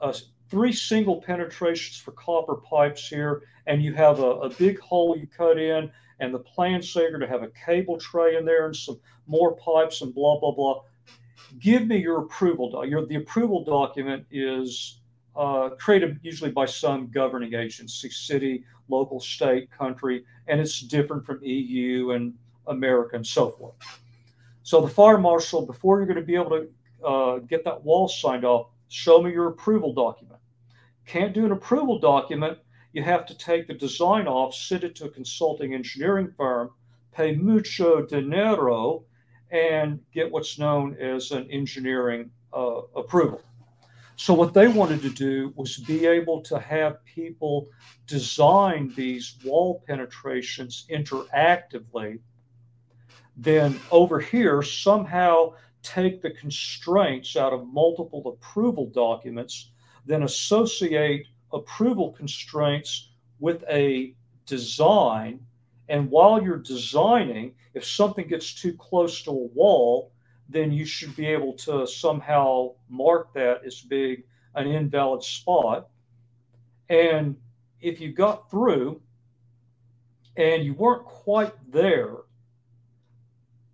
a three single penetrations for copper pipes here, and you have a, a big hole you cut in, and the plan sager to have a cable tray in there and some more pipes and blah, blah, blah. Give me your approval. Doc. Your, the approval document is uh, created usually by some governing agency, city, local, state, country, and it's different from EU and America and so forth. So the fire marshal, before you're going to be able to uh, get that wall signed off, show me your approval document. Can't do an approval document. You have to take the design off, send it to a consulting engineering firm, pay mucho dinero, and get what's known as an engineering uh, approval. So, what they wanted to do was be able to have people design these wall penetrations interactively. Then, over here, somehow take the constraints out of multiple approval documents, then associate approval constraints with a design. And while you're designing, if something gets too close to a wall, then you should be able to somehow mark that as being an invalid spot. And if you got through and you weren't quite there,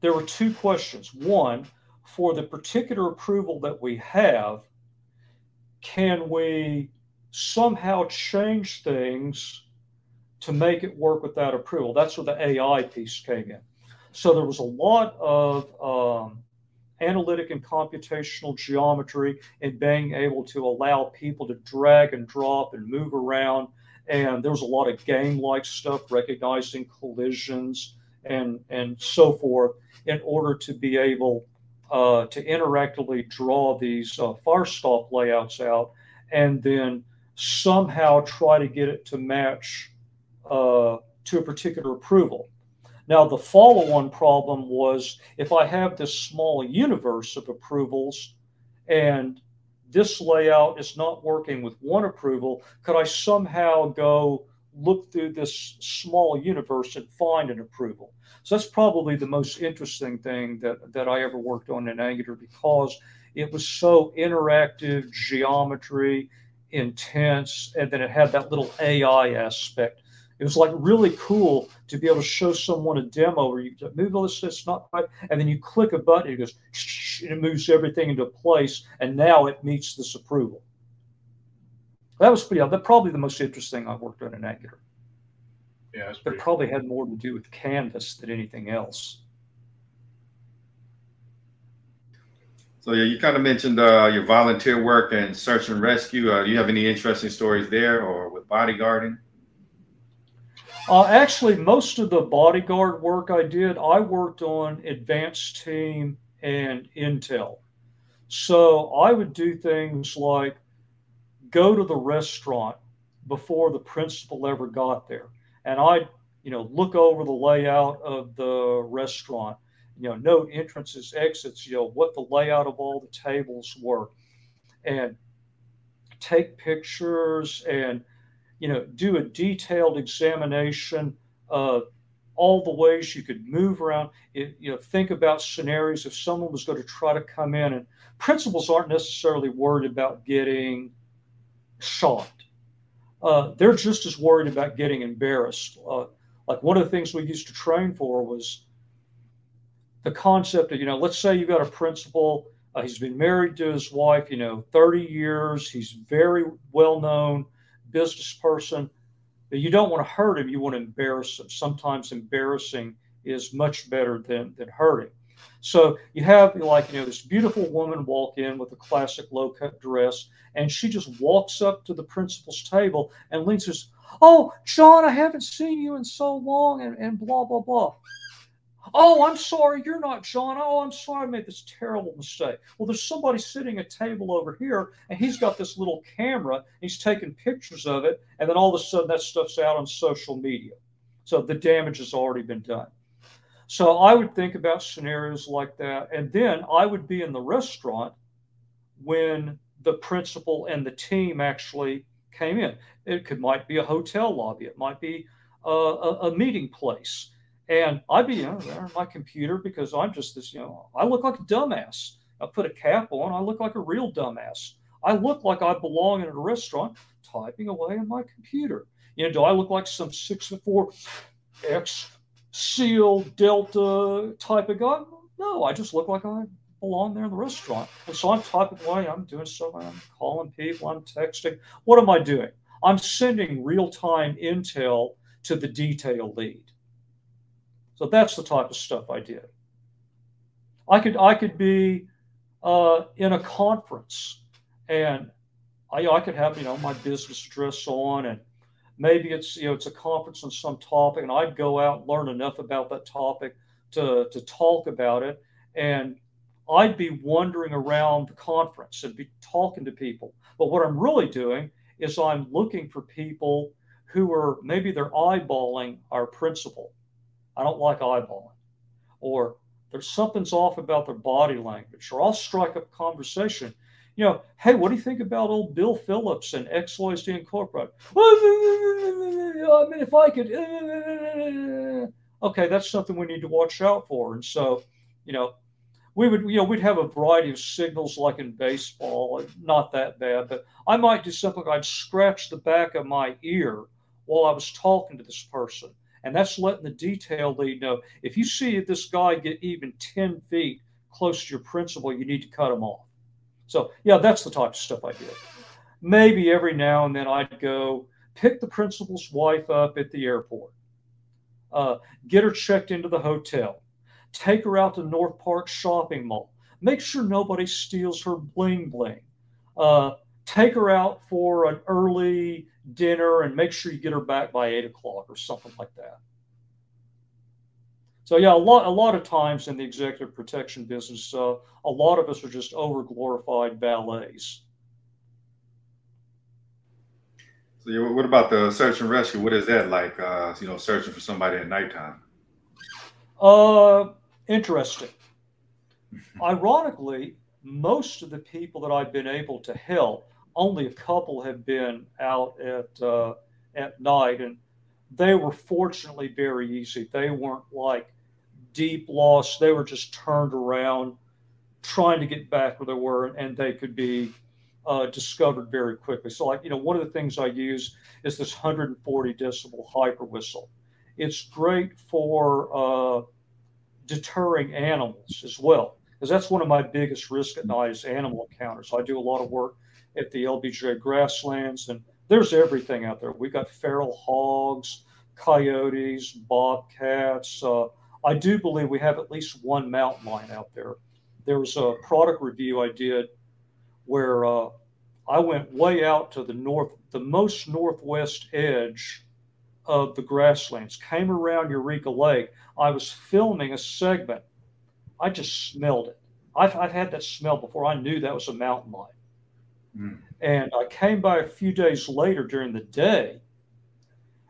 there were two questions. One, for the particular approval that we have, can we somehow change things to make it work without approval. That's where the AI piece came in. So there was a lot of um, analytic and computational geometry and being able to allow people to drag and drop and move around. And there was a lot of game-like stuff, recognizing collisions and and so forth, in order to be able uh, to interactively draw these uh, fire stop layouts out, and then somehow try to get it to match uh, to a particular approval. Now, the follow on problem was if I have this small universe of approvals and this layout is not working with one approval, could I somehow go look through this small universe and find an approval? So that's probably the most interesting thing that, that I ever worked on in Angular because it was so interactive, geometry, intense, and then it had that little AI aspect it was like really cool to be able to show someone a demo where you move all this, it's not right, and then you click a button, it goes, *laughs* and it moves everything into place, and now it meets this approval. That was pretty, that probably the most interesting I've worked on in Angular.
Yeah,
it probably had more to do with Canvas than anything else.
So yeah, you kind of mentioned uh, your volunteer work and search and rescue. Uh, do you have any interesting stories there, or with bodyguarding?
Uh, actually, most of the bodyguard work I did, I worked on advanced team and intel. So I would do things like go to the restaurant before the principal ever got there. And I'd, you know, look over the layout of the restaurant, you know, note entrances, exits, you know, what the layout of all the tables were, and take pictures and you know, do a detailed examination of all the ways you could move around. It, you know, think about scenarios if someone was going to try to come in, and principals aren't necessarily worried about getting shot. Uh, they're just as worried about getting embarrassed. Uh, like one of the things we used to train for was the concept of, you know, let's say you got a principal, uh, he's been married to his wife, you know, 30 years, he's very well known business person, you don't want to hurt him, you want to embarrass him. Sometimes embarrassing is much better than, than hurting. So you have like, you know, this beautiful woman walk in with a classic low cut dress, and she just walks up to the principal's table and leans says, Oh, John, I haven't seen you in so long, and, and blah, blah, blah. Oh, I'm sorry, you're not John. Oh, I'm sorry, I made this terrible mistake. Well, there's somebody sitting at a table over here, and he's got this little camera. He's taking pictures of it, and then all of a sudden that stuff's out on social media. So the damage has already been done. So I would think about scenarios like that, and then I would be in the restaurant when the principal and the team actually came in. It could might be a hotel lobby. It might be a, a, a meeting place and I'd be you know, there on my computer because I'm just this, you know, I look like a dumbass. I put a cap on, I look like a real dumbass. I look like I belong in a restaurant typing away on my computer. You know, do I look like some six four X SEAL Delta type of guy? No, I just look like I belong there in the restaurant. And so I'm typing away, I'm doing stuff, I'm calling people, I'm texting. What am I doing? I'm sending real time intel to the detail lead. So that's the type of stuff I did. I could I could be uh, in a conference and I, I could have you know my business dress on and maybe it's you know it's a conference on some topic and I'd go out and learn enough about that topic to to talk about it and I'd be wandering around the conference and be talking to people. But what I'm really doing is I'm looking for people who are maybe they're eyeballing our principal I don't like eyeballing. Or there's something's off about their body language. Or I'll strike up conversation. You know, hey, what do you think about old Bill Phillips and X XYZ Incorporated? I mean, if I could, okay, that's something we need to watch out for. And so, you know, we would, you know, we'd have a variety of signals like in baseball, not that bad, but I might do something I'd scratch the back of my ear while I was talking to this person and that's letting the detail lead know if you see this guy get even 10 feet close to your principal, you need to cut him off. So, yeah, that's the type of stuff I did. maybe every now and then I'd go pick the principal's wife up at the airport, uh, get her checked into the hotel, take her out to North Park Shopping Mall, make sure nobody steals her bling bling, uh, take her out for an early dinner, and make sure you get her back by eight o'clock or something like that. So yeah, a lot a lot of times in the executive protection business, uh, a lot of us are just over glorified valets.
So what about the search and rescue? What is that like? Uh, you know, searching for somebody at nighttime.
Uh, interesting. *laughs* Ironically, most of the people that I've been able to help, only a couple have been out at uh, at night, and they were fortunately very easy. They weren't like deep lost. They were just turned around, trying to get back where they were, and they could be uh, discovered very quickly. So, like you know, one of the things I use is this 140 decibel hyper whistle. It's great for uh, deterring animals as well, because that's one of my biggest risk at night is animal encounters. I do a lot of work at the LBJ grasslands, and there's everything out there. We've got feral hogs, coyotes, bobcats. Uh, I do believe we have at least one mountain lion out there. There was a product review I did where uh, I went way out to the north, the most northwest edge of the grasslands, came around Eureka Lake. I was filming a segment. I just smelled it. I've, I've had that smell before. I knew that was a mountain lion. Mm. And I came by a few days later during the day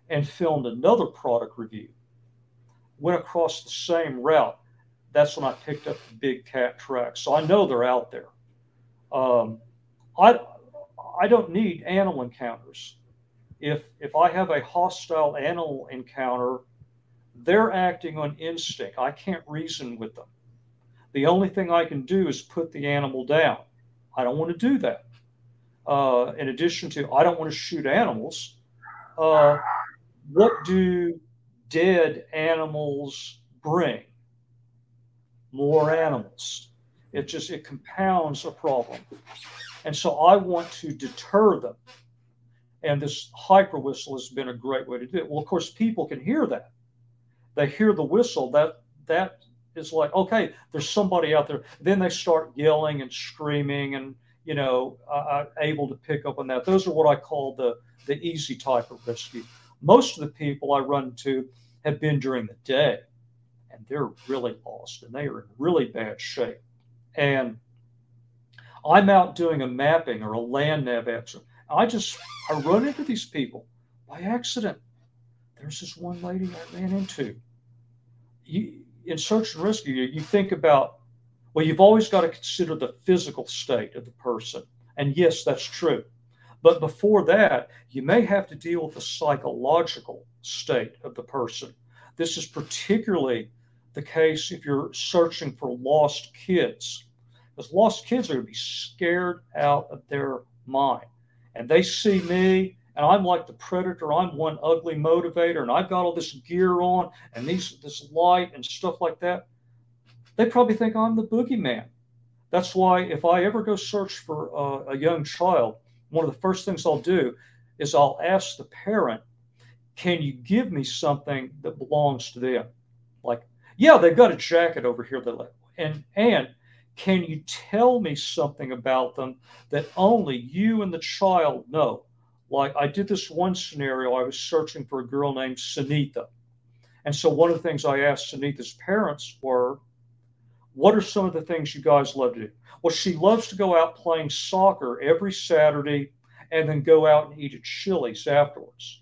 and filmed another product review went across the same route, that's when I picked up the big cat tracks. So I know they're out there. Um, I I don't need animal encounters. If if I have a hostile animal encounter, they're acting on instinct. I can't reason with them. The only thing I can do is put the animal down. I don't want to do that. Uh, in addition to, I don't want to shoot animals. Uh, what do dead animals bring more animals. It just it compounds a problem. And so I want to deter them. And this hyper whistle has been a great way to do it. Well, of course, people can hear that. They hear the whistle. That that is like, okay, there's somebody out there. Then they start yelling and screaming and you know, uh, able to pick up on that. Those are what I call the the easy type of rescue most of the people I run to have been during the day and they're really lost and they are in really bad shape. And I'm out doing a mapping or a land nav exercise. I just I run into these people by accident. There's this one lady I ran into. You, in search and rescue, you think about well, you've always got to consider the physical state of the person. And yes, that's true. But before that, you may have to deal with the psychological state of the person. This is particularly the case if you're searching for lost kids, because lost kids are going to be scared out of their mind. And they see me, and I'm like the predator. I'm one ugly motivator, and I've got all this gear on and these this light and stuff like that. They probably think I'm the boogeyman. That's why if I ever go search for a, a young child, one of the first things I'll do is I'll ask the parent, can you give me something that belongs to them? Like, yeah, they've got a jacket over here that like, and and can you tell me something about them that only you and the child know? Like I did this one scenario, I was searching for a girl named Sunitha. And so one of the things I asked Sunitha's parents were, what are some of the things you guys love to do? Well, she loves to go out playing soccer every Saturday and then go out and eat at Chili's afterwards.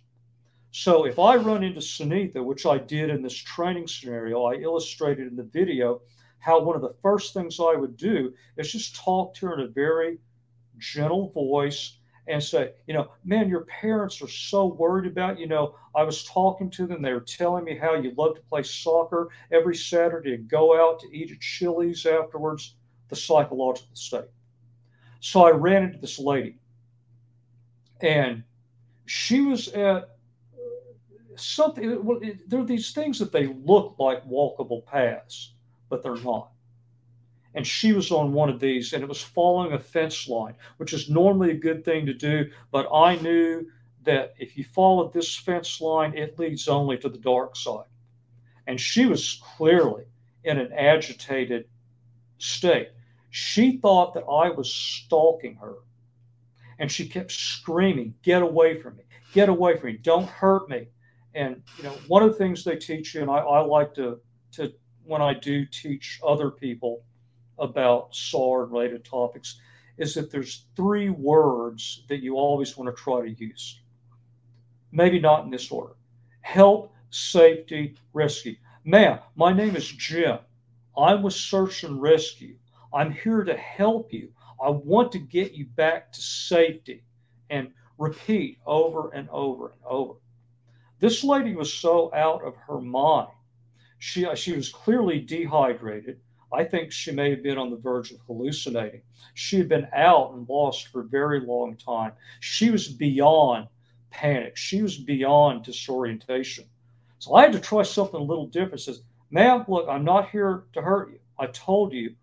So if I run into Sunitha, which I did in this training scenario, I illustrated in the video how one of the first things I would do is just talk to her in a very gentle voice and say, you know, man, your parents are so worried about, you know, I was talking to them. They were telling me how you love to play soccer every Saturday and go out to eat at Chili's afterwards, the psychological state. So I ran into this lady and she was at uh, something, well, there are these things that they look like walkable paths, but they're not. And she was on one of these, and it was following a fence line, which is normally a good thing to do. But I knew that if you follow this fence line, it leads only to the dark side. And she was clearly in an agitated state. She thought that I was stalking her. And she kept screaming, Get away from me, get away from me, don't hurt me. And you know, one of the things they teach you, and I, I like to to when I do teach other people about SAR related topics, is that there's three words that you always want to try to use. Maybe not in this order. Help, safety, rescue. Ma'am, my name is Jim. I'm with Search and Rescue. I'm here to help you. I want to get you back to safety. And repeat over and over and over. This lady was so out of her mind. She, she was clearly dehydrated. I think she may have been on the verge of hallucinating. She had been out and lost for a very long time. She was beyond panic. She was beyond disorientation. So I had to try something a little different. Says, ma'am, look, I'm not here to hurt you. I told you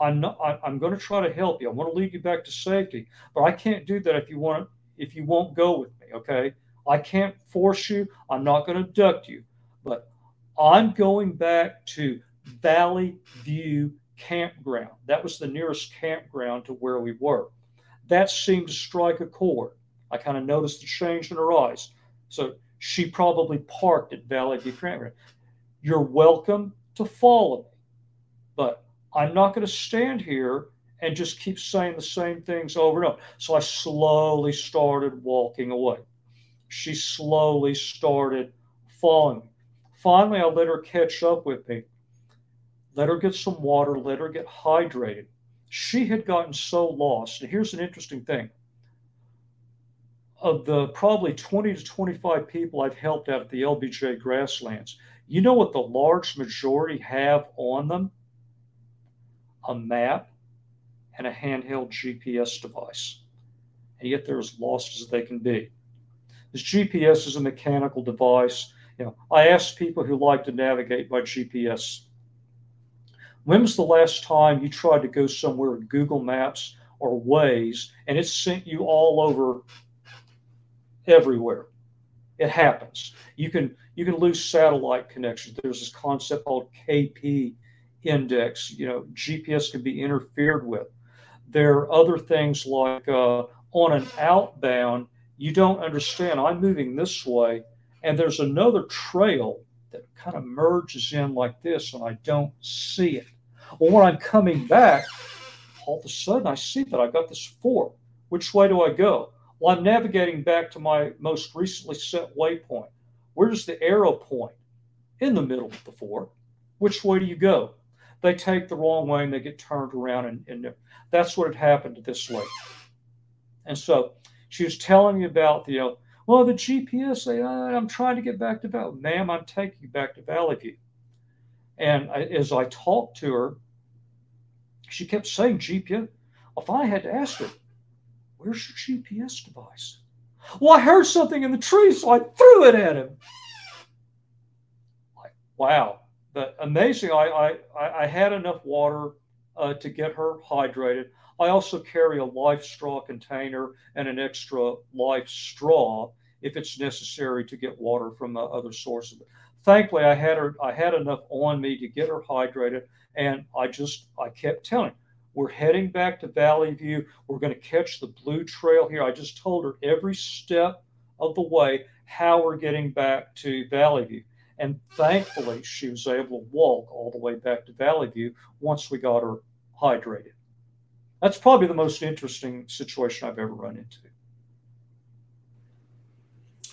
I'm not I, am going to try to help you. I want to lead you back to safety, but I can't do that if you want if you won't go with me, okay? I can't force you. I'm not going to abduct you, but I'm going back to Valley View Campground. That was the nearest campground to where we were. That seemed to strike a chord. I kind of noticed the change in her eyes. So she probably parked at Valley View Campground. You're welcome to follow me, but I'm not going to stand here and just keep saying the same things over and over. So I slowly started walking away. She slowly started following me. Finally, I let her catch up with me, let her get some water, let her get hydrated. She had gotten so lost. And here's an interesting thing of the probably 20 to 25 people I've helped out at the LBJ grasslands, you know what the large majority have on them? A map and a handheld GPS device. And yet they're as lost as they can be. This GPS is a mechanical device. You know, I ask people who like to navigate by GPS, when was the last time you tried to go somewhere with Google Maps or Waze and it sent you all over everywhere? It happens. You can you can lose satellite connections. There's this concept called KP index. You know, GPS can be interfered with. There are other things like uh, on an outbound, you don't understand. I'm moving this way, and there's another trail that kind of merges in like this, and I don't see it. Well, when I'm coming back, all of a sudden I see that I've got this fork. Which way do I go? Well, I'm navigating back to my most recently set waypoint. Where's the arrow point? In the middle of the fork. Which way do you go? They take the wrong way and they get turned around, and, and that's what had happened to this lady. And so she was telling me about the, uh, well, the GPS, they, I'm trying to get back to Valley. Ma'am, I'm taking you back to Valley View. And as I talked to her, she kept saying GPS. If I had to ask her, where's your GPS device? Well, I heard something in the tree, so I threw it at him. Like, wow. But amazing. I, I, I had enough water uh, to get her hydrated. I also carry a life straw container and an extra life straw if it's necessary to get water from uh, other sources. Thankfully, I had her. I had enough on me to get her hydrated, and I just I kept telling. her, We're heading back to Valley View. We're going to catch the blue trail here. I just told her every step of the way how we're getting back to Valley View. And thankfully, she was able to walk all the way back to Valley View once we got her hydrated. That's probably the most interesting situation I've ever run into.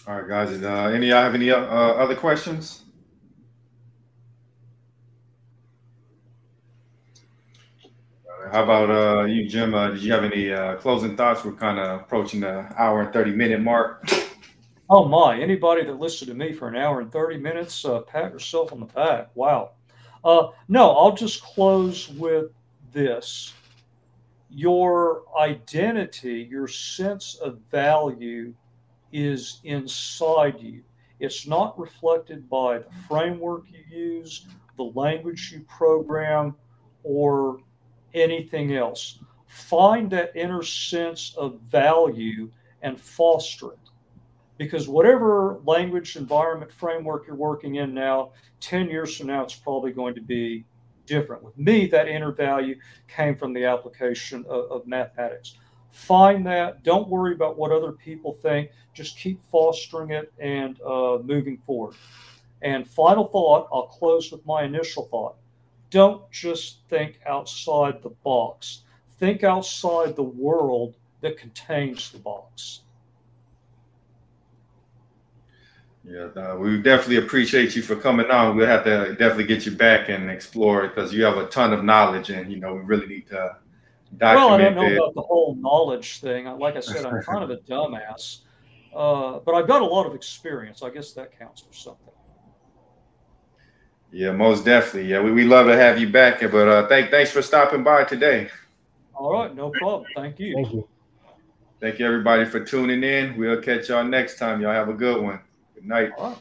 All right, guys. Uh, any y'all have any uh, other questions? How about uh, you, Jim? Uh, did you have any uh, closing thoughts? We're kind of approaching the hour and 30 minute mark.
Oh, my. Anybody that listened to me for an hour and 30 minutes, uh, pat yourself on the back. Wow. Uh, no, I'll just close with this your identity, your sense of value is inside you. It's not reflected by the framework you use, the language you program, or anything else. Find that inner sense of value and foster it. Because whatever language, environment, framework you're working in now, 10 years from now, it's probably going to be different. With me, that inner value came from the application of, of mathematics. Find that. Don't worry about what other people think. Just keep fostering it and uh, moving forward. And final thought, I'll close with my initial thought. Don't just think outside the box. Think outside the world that contains the box.
Yeah, uh, we definitely appreciate you for coming on. We'll have to definitely get you back and explore it because you have a ton of knowledge, and you know we really need to
Well, I don't know about *laughs* the whole knowledge thing. Like I said, I'm kind of a dumbass, uh, but I've got a lot of experience. I guess that counts for something.
Yeah, most definitely. Yeah, we we love to have you back. here, But uh, thank thanks for stopping by today.
All right, no problem. Thank you.
Thank you.
Thank you everybody for tuning in. We'll catch y'all next time. Y'all have a good one. Good night.
All right.